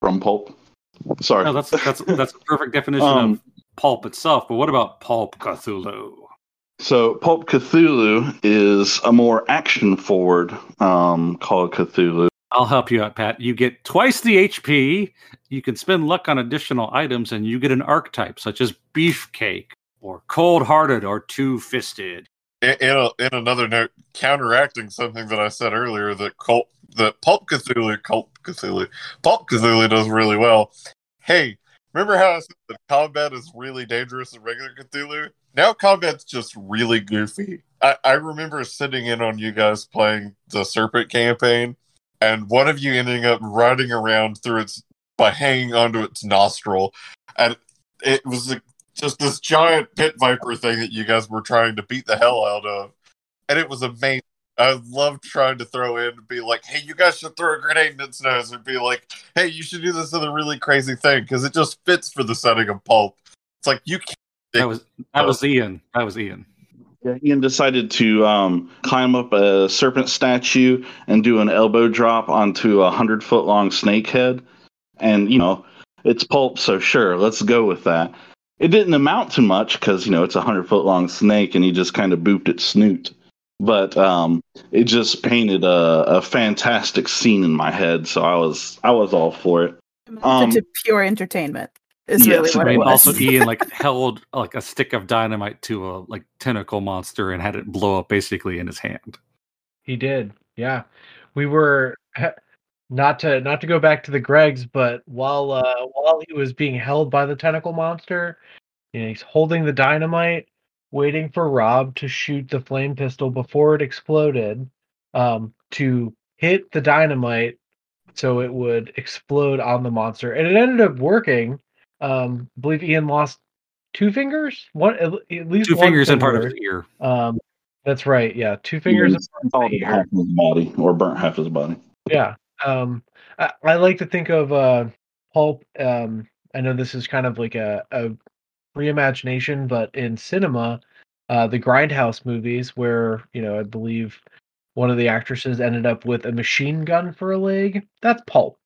Speaker 2: from pulp. Sorry,
Speaker 1: No, that's that's that's a perfect definition
Speaker 2: Um,
Speaker 1: of pulp itself. But what about Pulp Cthulhu?
Speaker 2: So, Pulp Cthulhu is a more action forward um, Call of Cthulhu.
Speaker 1: I'll help you out, Pat. You get twice the HP. You can spend luck on additional items, and you get an archetype such as Beefcake or Cold Hearted or Two Fisted.
Speaker 3: In, in, a, in another note, counteracting something that I said earlier, that cult, that Pulp Cthulhu, Cult Cthulhu, Pulp Cthulhu does really well. Hey, remember how I said that combat is really dangerous in regular Cthulhu? Now combat's just really goofy. I, I remember sitting in on you guys playing the Serpent campaign, and one of you ending up riding around through its by hanging onto its nostril, and it was just this giant pit viper thing that you guys were trying to beat the hell out of. And it was amazing. I love trying to throw in and be like, hey, you guys should throw a grenade in its nose and be like, hey, you should do this other really crazy thing because it just fits for the setting of pulp. It's like you can't
Speaker 1: That was that was Ian. That was Ian.
Speaker 2: Yeah, Ian decided to um, climb up a serpent statue and do an elbow drop onto a hundred foot long snake head. And, you know, it's pulp, so sure, let's go with that. It didn't amount to much because, you know, it's a hundred foot long snake and he just kind of booped its snoot. But um, it just painted a, a fantastic scene in my head, so I was I was all for it. Um,
Speaker 5: to pure entertainment is
Speaker 2: yes,
Speaker 5: really what
Speaker 1: I
Speaker 5: it
Speaker 1: mean,
Speaker 5: was.
Speaker 1: also Ian like held like a stick of dynamite to a like tentacle monster and had it blow up basically in his hand.
Speaker 4: He did. Yeah. We were not to not to go back to the Gregs, but while uh while he was being held by the tentacle monster, you know, he's holding the dynamite, waiting for Rob to shoot the flame pistol before it exploded, um, to hit the dynamite so it would explode on the monster. And it ended up working. Um, I believe Ian lost two fingers, one at at least
Speaker 1: Two
Speaker 4: one
Speaker 1: fingers and part of
Speaker 4: finger.
Speaker 1: his ear.
Speaker 4: Um, that's right. Yeah, two fingers. and part of
Speaker 2: salted half
Speaker 4: ear.
Speaker 2: his body or burnt half his body.
Speaker 4: Yeah. Um, I, I like to think of uh, pulp. Um, I know this is kind of like a, a reimagination, but in cinema, uh, the Grindhouse movies, where you know I believe one of the actresses ended up with a machine gun for a leg. That's pulp.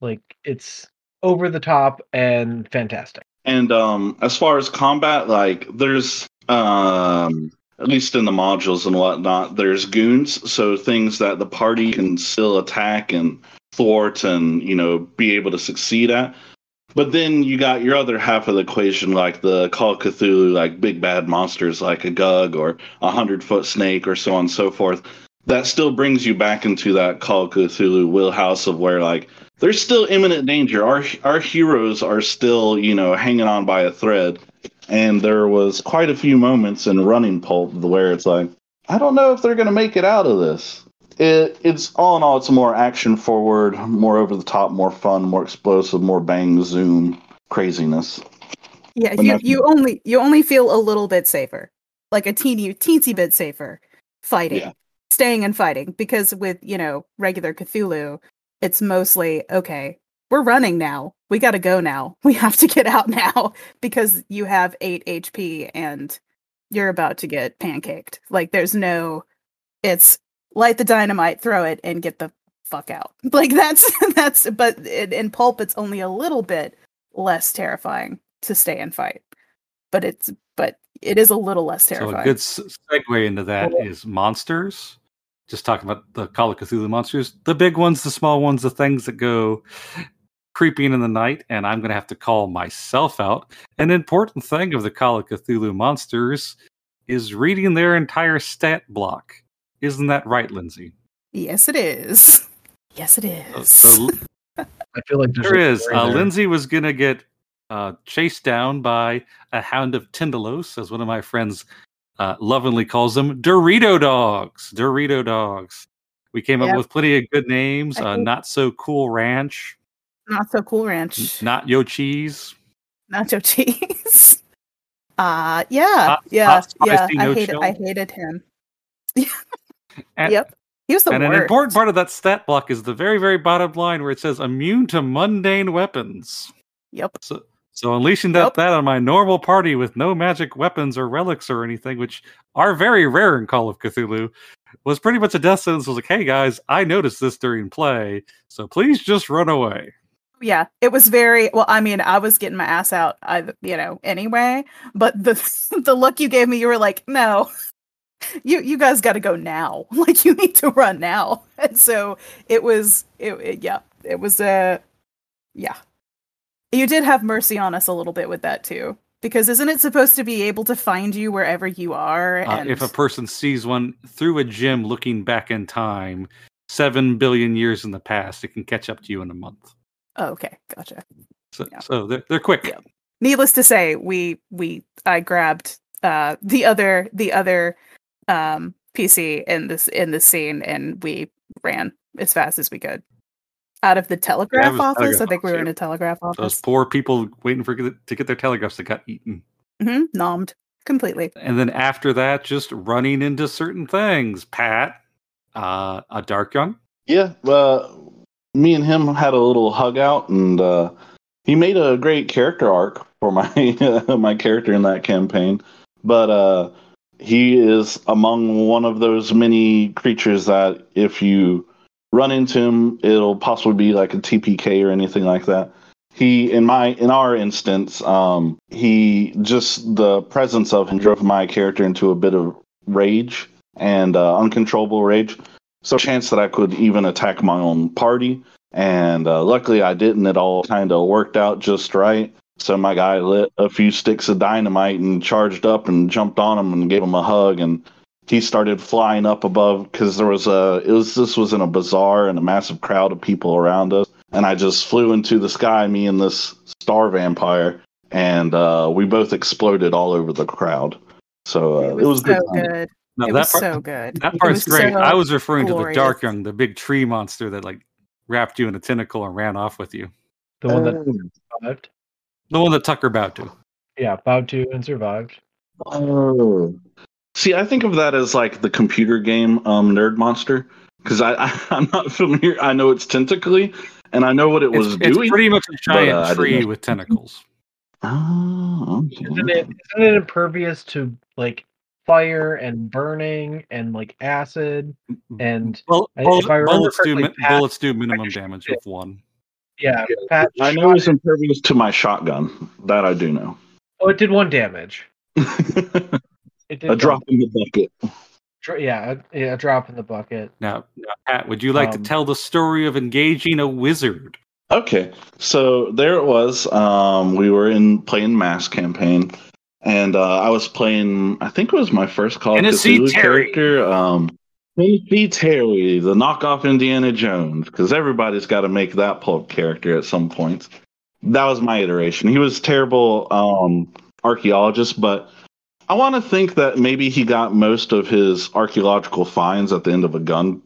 Speaker 4: Like it's over the top and fantastic.
Speaker 2: And um, as far as combat, like there's um, at least in the modules and whatnot, there's goons, so things that the party can still attack and thwart and you know be able to succeed at. But then you got your other half of the equation, like the Call Cthulhu, like big bad monsters like a Gug or a hundred foot snake or so on and so forth. That still brings you back into that Call Cthulhu wheelhouse of where like there's still imminent danger. Our our heroes are still, you know, hanging on by a thread. And there was quite a few moments in Running Pulp where it's like, I don't know if they're to make it out of this. It it's all in all, it's more action forward, more over the top, more fun, more explosive, more bang zoom craziness.
Speaker 5: Yeah,
Speaker 2: But
Speaker 5: you you only you only feel a little bit safer, like a teeny teensy bit safer, fighting,
Speaker 2: Yeah.
Speaker 5: staying and fighting. Because with you know regular Cthulhu, it's mostly okay. we're running now. We got to go now. We have to get out now because you have 8 HP and you're about to get pancaked. Like there's no it's light the dynamite, throw it and get the fuck out. Like that's that's but in, in pulp it's only a little bit less terrifying to stay and fight. But it's but it is a little less terrifying.
Speaker 1: So
Speaker 5: terrifying.
Speaker 1: a good segue into that is monsters. Just talking about the Call of Cthulhu monsters, the big ones, the small ones, the things that go creeping in the night. And I'm going to have to call myself out. An important thing of the Call of Cthulhu monsters is reading their entire stat block. Isn't that right, Lindsay?
Speaker 5: yes it is. Yes it is.
Speaker 1: Uh,
Speaker 5: is.
Speaker 1: So
Speaker 4: I feel like there's
Speaker 1: there
Speaker 4: a
Speaker 1: is.
Speaker 4: story
Speaker 1: Uh,
Speaker 4: there.
Speaker 1: Lindsay was going to get uh, chased down by a hound of Tindalos, as one of my friends uh, lovingly calls them, Dorito dogs. Dorito dogs. We came up with plenty of good names. Uh, not so cool ranch,
Speaker 5: Not so cool
Speaker 1: n-
Speaker 5: ranch.
Speaker 1: not yo cheese.
Speaker 5: nacho cheese. Uh yeah,
Speaker 1: Hot-
Speaker 5: yeah,
Speaker 1: hot
Speaker 5: yeah.
Speaker 1: spicy
Speaker 5: I
Speaker 1: no
Speaker 5: hated
Speaker 1: chill.
Speaker 5: I hated him.
Speaker 1: And,
Speaker 5: yep. He was the
Speaker 1: and an important part of that stat block is the very, very bottom line where it says immune to mundane weapons.
Speaker 5: Yep.
Speaker 1: So, so unleashing that,
Speaker 5: Yep.
Speaker 1: that on my normal party with no magic weapons or relics or anything, which are very rare in Call of Cthulhu, was pretty much a death sentence. Was like, hey guys, I noticed this during play, so please just run away.
Speaker 5: Yeah, it was very well. I mean, I was getting my ass out, I you know, anyway. But the the look you gave me, you were like, no, you you guys got to go now. Like you need to run now. And so it was, it, it yeah, it was uh, yeah. You did have mercy on us a little bit with that too, because isn't it supposed to be able to find you wherever you are?
Speaker 1: Uh, if a person sees one through a gym looking back in time, seven billion years in the past, it can catch up to you in a month.
Speaker 5: oh, okay, gotcha.
Speaker 1: So,
Speaker 5: Yeah.
Speaker 1: so they're, they're quick.
Speaker 5: Yeah. needless to say we we i grabbed uh the other the other um pc in this in this scene and we ran as fast as we could out of the telegraph
Speaker 1: was
Speaker 5: office
Speaker 1: telegraph
Speaker 5: i think we were
Speaker 1: office,
Speaker 5: in a telegraph office.
Speaker 1: Those poor people waiting for to get their telegraphs that got eaten.
Speaker 5: hmm nommed completely
Speaker 1: And then after that, just running into certain things. Pat, uh, a dark young.
Speaker 2: Yeah, uh, me and him had a little hug out, and uh, he made a great character arc for my my character in that campaign. But uh, he is among one of those many creatures that if you run into him, it'll possibly be like a TPK or anything like that. He, in my, in our instance, um, he just the presence of him drove my character into a bit of rage and uh, uncontrollable rage so chance that I could even attack my own party. And uh, luckily I didn't. It all kind of worked out just right. So my guy lit a few sticks of dynamite and charged up and jumped on him and gave him a hug. And he started flying up above because there was a it was this was in a bazaar and a massive crowd of people around us. And I just flew into the sky, me and this star vampire, and uh, we both exploded all over the crowd. So uh, it was,
Speaker 5: so
Speaker 2: good. time.
Speaker 5: good
Speaker 1: No,
Speaker 5: it
Speaker 1: that
Speaker 5: was
Speaker 1: part,
Speaker 5: so good
Speaker 1: that
Speaker 5: It
Speaker 1: part's
Speaker 5: was
Speaker 1: great.
Speaker 5: so
Speaker 1: I was referring to the dark
Speaker 5: glorious.
Speaker 1: young, the big tree monster that like wrapped you in a tentacle and ran off with you.
Speaker 4: The one
Speaker 2: Uh,
Speaker 4: that survived.
Speaker 1: The one that Tucker bowed to.
Speaker 4: Yeah, bowed to and survived.
Speaker 2: Oh. See, I think of that as like the computer game um, Nerd Monster because I, I I'm not familiar. I know it's tentacly and I know what it was
Speaker 1: It's, it's pretty much a giant
Speaker 2: uh,
Speaker 1: tree with tentacles.
Speaker 2: Oh,
Speaker 4: Isn't it isn't it impervious to like fire and burning and like acid and
Speaker 1: Well,
Speaker 4: I-
Speaker 1: bullet-
Speaker 4: if I
Speaker 1: bullets do
Speaker 4: correctly,
Speaker 1: mi-
Speaker 4: Pat-
Speaker 1: bullets do minimum damage with one.
Speaker 4: Yeah, Pat
Speaker 2: I know
Speaker 4: shot
Speaker 2: it's impervious to my shotgun. That I do know.
Speaker 4: oh it did one damage. It did
Speaker 2: a drop in the bucket.
Speaker 4: one- dr- yeah, a, yeah, a drop in the bucket.
Speaker 1: Now, now, Pat, would you like
Speaker 4: Um,
Speaker 1: to tell the story of engaging a wizard?
Speaker 2: Okay, so there it was. Um, we were in playing Mass campaign, and uh, I was playing. I think it was my first Call of
Speaker 1: Tennessee
Speaker 2: Cthulhu
Speaker 1: Terry.
Speaker 2: character. Um, Tennessee Terry, the knockoff Indiana Jones, because everybody's got to make that pulp character at some point. That was my iteration. He was terrible um, archaeologist, but I want to think that maybe he got most of his archaeological finds at the end of a gun.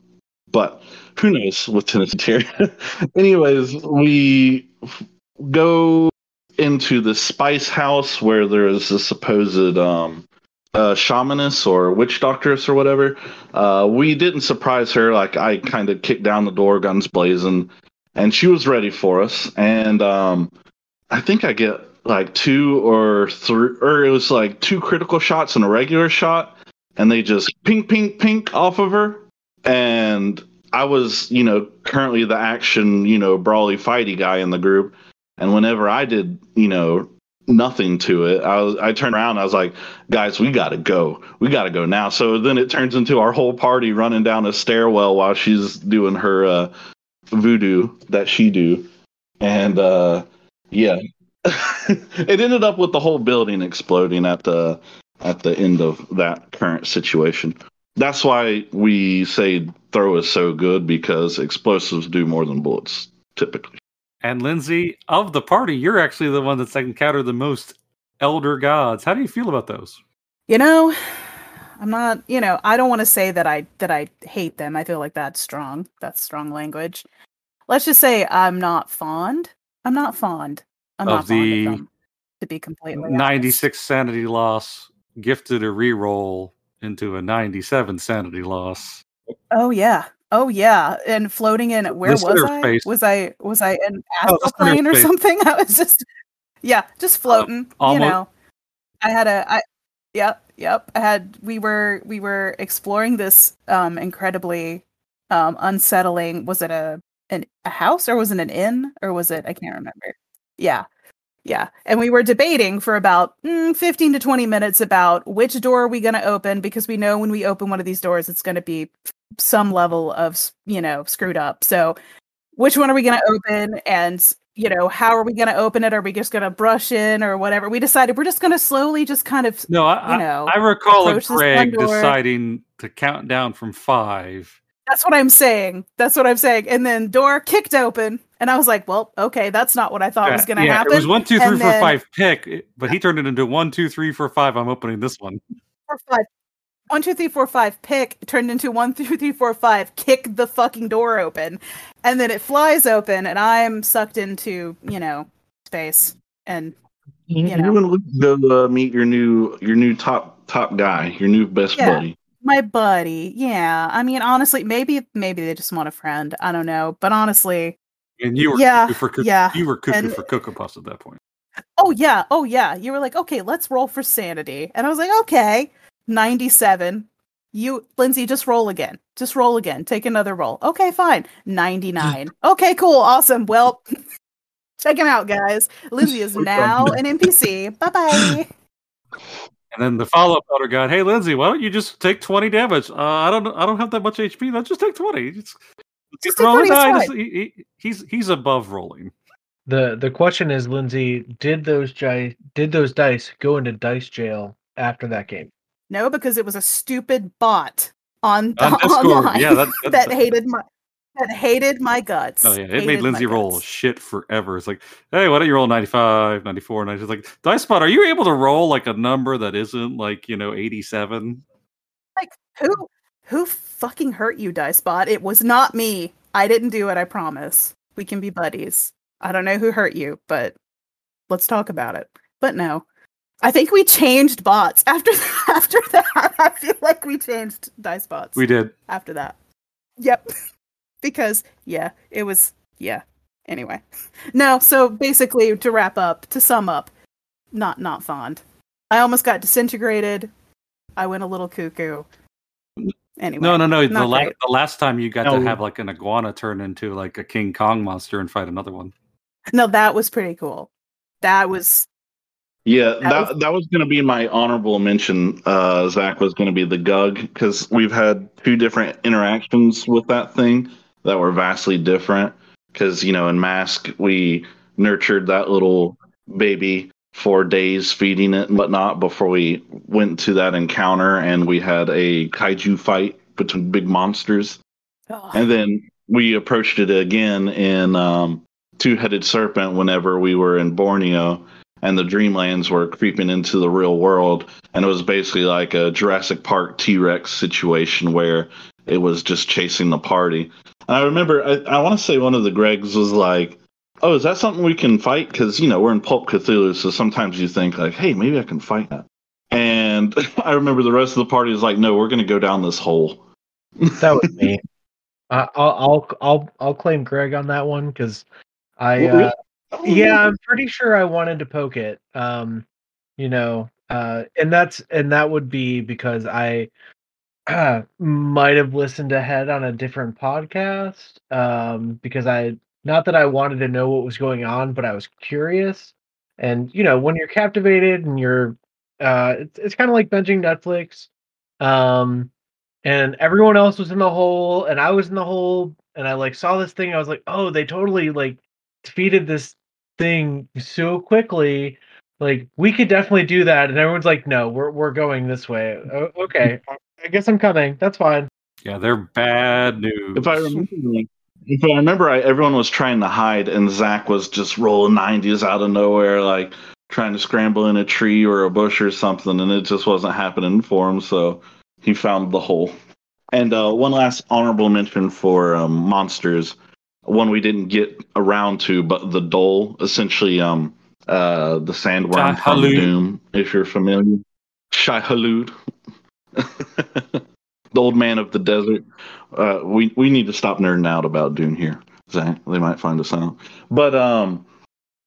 Speaker 2: But who knows with Tennessee? Anyways, we go into the spice house where there is a supposed um, uh, shamaness or witch doctoress or whatever. Uh, we didn't surprise her. Like I kind of kicked down the door, guns blazing, and she was ready for us. And um, I think I get like two or three, or it was like two critical shots and a regular shot, and they just pink, pink, pink off of her. And I was, you know, currently the action, you know, brawly fighty guy in the group. And whenever I did, you know, nothing to it, I was, I turned around. I was like, guys, we gotta go. We gotta go now. So then it turns into our whole party running down a stairwell while she's doing her uh, voodoo that she do, and uh, yeah, it ended up with the whole building exploding at the at the end of that current situation. That's why we say throw is so good because explosives do more than bullets typically.
Speaker 1: And Lindsay, of the party, you're actually the one that's encountered the most elder gods. How do you feel about those?
Speaker 5: You know, I'm not, you know, I don't want to say that I that I hate them. I feel like that's strong. That's strong language. Let's just say I'm not fond. I'm not fond. I'm
Speaker 1: Of
Speaker 5: not fond of them. To be completely honest.
Speaker 1: 96 sanity loss, gifted a reroll into a 97 sanity loss.
Speaker 5: Oh yeah. Oh yeah. And floating in where
Speaker 1: This
Speaker 5: was I?
Speaker 1: space.
Speaker 5: Was I was I in
Speaker 1: Oh,
Speaker 5: astral
Speaker 1: inner
Speaker 5: plane or
Speaker 1: space.
Speaker 5: something? I was just yeah, just floating. you know. I had a I yep, yep. I had we were we were exploring this um incredibly um unsettling was it a an a house or was it an inn or was it I can't remember. Yeah. Yeah. And we were debating for about mm, 15 to 20 minutes about which door are we going to open because we know when we open one of these doors, it's going to be some level of, you know, screwed up. So which one are we going to open? And, you know, how are we going to open it? Are we just going to brush in or whatever? We decided we're just going to slowly just kind of,
Speaker 1: No, I,
Speaker 5: You know,
Speaker 1: I, I recall Greg deciding to count down from five.
Speaker 5: that's what I'm saying. That's what I'm saying. And then door kicked open. And I was like, well, okay, that's not what I thought was going to
Speaker 1: yeah,
Speaker 5: happen.
Speaker 1: It was one, two, three,
Speaker 5: and
Speaker 1: four,
Speaker 5: then-
Speaker 1: five pick, but he turned it into one, two, three, four, five. I'm opening this one.
Speaker 5: four, five. One, two, three, four, five, pick turned into one, two, three, four, five, kick the fucking door open. And then it flies open and I'm sucked into, you know, space. And
Speaker 2: You,
Speaker 5: know.
Speaker 2: and Luke go uh, meet your new your new top top guy, your new best
Speaker 5: Yeah.
Speaker 2: buddy.
Speaker 5: my buddy, yeah. I mean, honestly, maybe maybe they just want a friend. I don't know. But honestly,
Speaker 1: And you were
Speaker 5: Yeah,
Speaker 1: cuckoo for cuckoo,
Speaker 5: yeah,
Speaker 1: you were cuckoo
Speaker 5: and-
Speaker 1: for Cocoa Puffs at that point.
Speaker 5: oh yeah, oh yeah. You were like, okay, let's roll for sanity. And I was like, okay, 97. You, Lindsay, just roll again. Just roll again. Take another roll. Okay, fine. 99. okay, cool. Awesome. Well, check him out, guys. Lindsay is now an NPC. Bye bye.
Speaker 1: And then the follow up elder god, hey Lindsay, why don't you just take twenty damage? Uh, I don't, I don't have that much HP. Let's just take twenty. Just,
Speaker 5: Just take
Speaker 1: roll
Speaker 5: 20,
Speaker 1: a
Speaker 5: it's
Speaker 1: die. Just- he- he- he's he's above rolling.
Speaker 4: The the question is, Lindsay, did those gi- did those dice go into dice jail after that game?
Speaker 5: No, because it was a stupid bot on,
Speaker 1: On
Speaker 5: online
Speaker 1: yeah, that, that,
Speaker 5: that hated my that hated my guts.
Speaker 1: Oh yeah, it made Lindsay roll
Speaker 5: guts.
Speaker 1: shit forever. It's like, hey, why don't you roll 95, 94, 90? It's like, Dicebot, are you able to roll like a number that isn't like, you know, 87?
Speaker 5: Like Who who fucking hurt you, Dicebot? It was not me. I didn't do it, I promise. We can be buddies. I don't know who hurt you, but let's talk about it. But no. I think we changed bots after after that. I feel like we changed dice bots
Speaker 1: We did.
Speaker 5: after that. Yep. because yeah, it was yeah. Anyway. No, so basically to wrap up, to sum up, not not fond. I almost got disintegrated. I went a little cuckoo. Anyway.
Speaker 1: No, no, no. The, la- the last time you got to
Speaker 4: oh.
Speaker 1: have like an iguana turn into like a King Kong monster and fight another one.
Speaker 5: No, that was pretty cool. That was
Speaker 2: Yeah,
Speaker 5: That
Speaker 2: that
Speaker 5: was-
Speaker 2: that was going to be my honorable mention. Uh, Zach was going to be the Gug because we've had two different interactions with that thing that were vastly different. Because you know, in Mask, we nurtured that little baby for days, feeding it and whatnot before we went to that encounter, and we had a kaiju fight between big monsters.
Speaker 5: ugh,
Speaker 2: And then we approached it again in um, Two Headed Serpent whenever we were in Borneo and the Dreamlands were creeping into the real world. And it was basically like a Jurassic Park T Rex situation where it was just chasing the party. And I remember, I, I want to say one of the Gregs was like, Oh, is that something we can fight? Because, you know, we're in Pulp Cthulhu, so sometimes you think, like, hey, maybe I can fight that. And I remember the rest of the party is like, no, we're going to go down this hole.
Speaker 4: That was me. Uh, I'll I'll I'll I'll claim Greg on that one because I uh, yeah I'm pretty sure I wanted to poke it. Um, you know, uh, and that's and that would be because I uh, might have listened ahead on a different podcast. Um, because I not that I wanted to know what was going on, but I was curious. And you know, when you're captivated and you're, uh, it's it's kind of like binging Netflix. Um, and everyone else was in the hole and I was in the hole and I like saw this thing I was like oh they totally like defeated this thing so quickly like we could definitely do that and everyone's like no we're we're going this way o- okay I guess I'm coming that's fine
Speaker 1: Yeah, they're bad news.
Speaker 2: If I remember, if I remember, right, everyone was trying to hide, and Zach was just rolling nineties out of nowhere, like trying to scramble in a tree or a bush or something, and it just wasn't happening for him. So he found the hole. And uh, one last honorable mention for um, monsters, one we didn't get around to, but the Dhole, essentially, um, uh, the sandworm from. Dune, if you're familiar. Shai-Hulud. the old man of the desert. Uh, we we need to stop nerding out about Dune here, Zach. They might find us out. But um,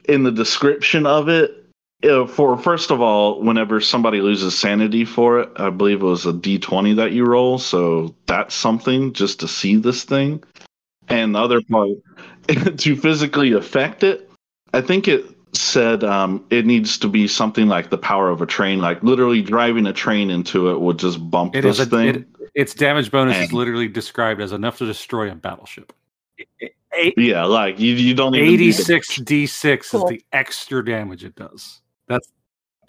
Speaker 2: in the description of it, uh, for first of all, whenever somebody loses sanity for it, I believe it was a D twenty that you roll. So that's something just to see this thing. And the other part, to physically affect it, I think it said um, it needs to be something like the power of a train, like literally driving a train into it would just bump
Speaker 1: It
Speaker 2: this
Speaker 1: is a,
Speaker 2: thing.
Speaker 1: it, its damage bonus is literally described as enough to destroy a battleship. Eight-
Speaker 2: yeah, like you, you don't even need to-
Speaker 1: 86 d6
Speaker 5: Cool.
Speaker 1: is the extra damage it does. That's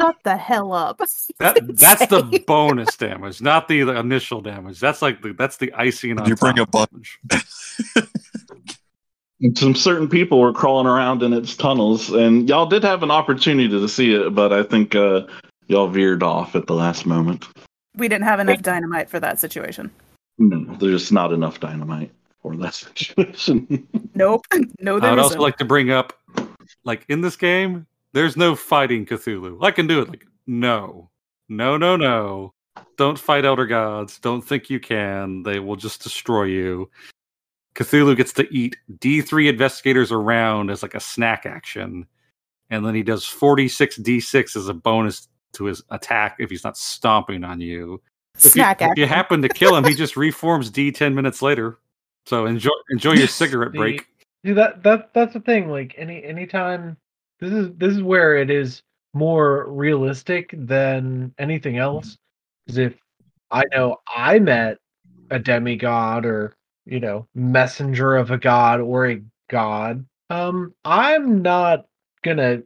Speaker 5: Shut the hell up.
Speaker 1: that, that's the bonus damage, not the, the initial damage. That's like the, that's the icing on
Speaker 3: You bring a
Speaker 1: bunch.
Speaker 2: some certain people were crawling around in its tunnels, and y'all did have an opportunity to see it, but I think uh, y'all veered off at the last moment.
Speaker 5: We didn't have enough dynamite for that situation.
Speaker 2: No, there's just not enough dynamite for that situation.
Speaker 5: Nope. No,
Speaker 1: I would also
Speaker 5: isn't.
Speaker 1: like to bring up, like in this game, there's no fighting Cthulhu. I can do it. Like no, no, no, no. Don't fight elder gods. Don't think you can. They will just destroy you. Cthulhu gets to eat D3 investigators around as like a snack action, and then he does 46 D6 as a bonus to his attack if he's not stomping on you. If you,
Speaker 5: Snack
Speaker 1: if you happen to kill him, he just reforms D 10 minutes later. So enjoy enjoy your cigarette
Speaker 4: The-
Speaker 1: break.
Speaker 4: See that that that's the thing. Like any anytime this is this is where it is more realistic than anything else. Because if I know I met a demigod or you know messenger of a god or a god, um, I'm not gonna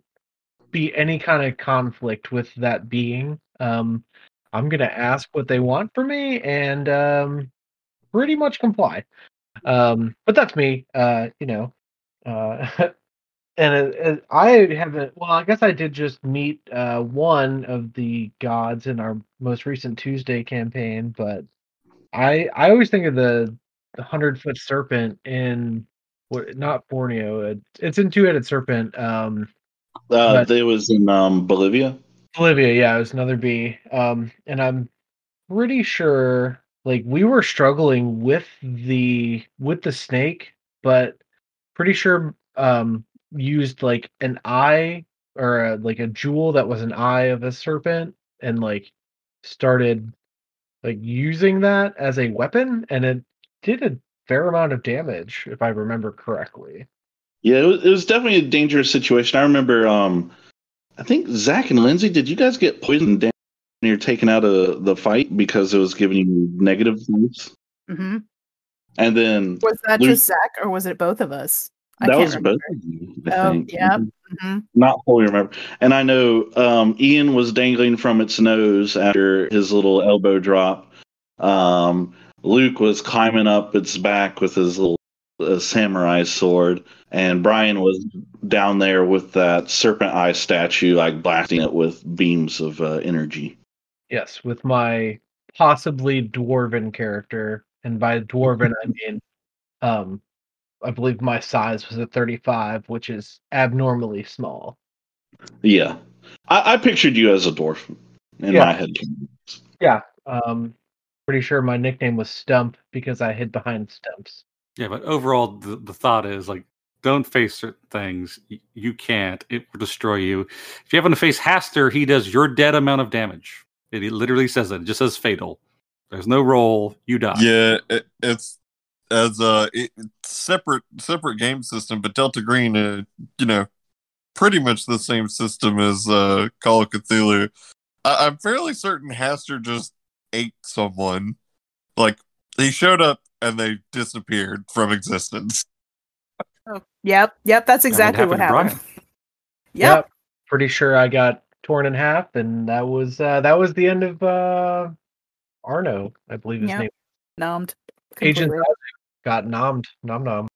Speaker 4: be any kind of conflict with that being. Um, I'm gonna ask what they want from me and um, pretty much comply. Um, but that's me. Uh, you know, uh, and it, it, I haven't. Well, I guess I did just meet uh, one of the gods in our most recent Tuesday campaign, but I I always think of the the hundred foot serpent in what not Borneo. It, it's in two headed serpent. Um,
Speaker 2: Uh, they was in um, Bolivia.
Speaker 4: Bolivia, yeah, it was another B. Um, and I'm pretty sure like we were struggling with the with the snake, but pretty sure um used like an eye or a, like a jewel that was an eye of a serpent and like started like using that as a weapon and it did a fair amount of damage if I remember correctly.
Speaker 2: Yeah, it was, it was definitely a dangerous situation. I remember, um, I think Zach and Lindsay, did you guys get poisoned down near taking out of the fight because it was giving you negative vibes?
Speaker 5: hmm
Speaker 2: And then
Speaker 5: Was that
Speaker 2: Luke-
Speaker 5: just Zach or was it both of us? I
Speaker 2: that was
Speaker 5: remember.
Speaker 2: both of you, I
Speaker 5: Oh,
Speaker 2: think.
Speaker 5: yeah. hmm
Speaker 2: Not fully remember. And I know um, Ian was dangling from its nose after his little elbow drop. Um, Luke was climbing up its back with his little uh, samurai sword. And Brian was down there with that serpent eye statue, like blasting it with beams of uh, energy.
Speaker 4: Yes, with my possibly dwarven character, and by dwarven I mean, um, I believe my size was a 35, which is abnormally small.
Speaker 2: Yeah. I, I pictured you as a dwarf in
Speaker 4: Yeah.
Speaker 2: my head.
Speaker 4: Yeah, um, pretty sure my nickname was Stump because I hid behind stumps.
Speaker 1: Yeah, but overall, the, the thought is like, don't face certain things. Y- You can't. It will destroy you. If you happen to face Hastur, he does your dead amount of damage. It, it literally says it. It just says fatal. There's no roll. You die.
Speaker 3: Yeah, it, it's as a it, separate separate game system, but Delta Green, uh, you know, pretty much the same system as uh, Call of Cthulhu. I, I'm fairly certain Hastur just ate someone. Like he showed up and they disappeared from existence.
Speaker 5: Yep, yep, that's
Speaker 1: That would
Speaker 5: exactly what
Speaker 1: happen to
Speaker 5: happened. Yep.
Speaker 4: Yep. Pretty sure I got torn in half, and that was uh, that was the end of uh, Arno, I believe his
Speaker 5: Yep.
Speaker 4: name.
Speaker 5: Numbed.
Speaker 4: Agent
Speaker 5: completely.
Speaker 4: Got nommed. Nom nom.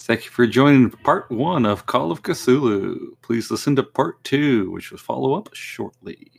Speaker 1: Thank you for joining part one of Call of Cthulhu. Please listen to part two, which will follow up shortly.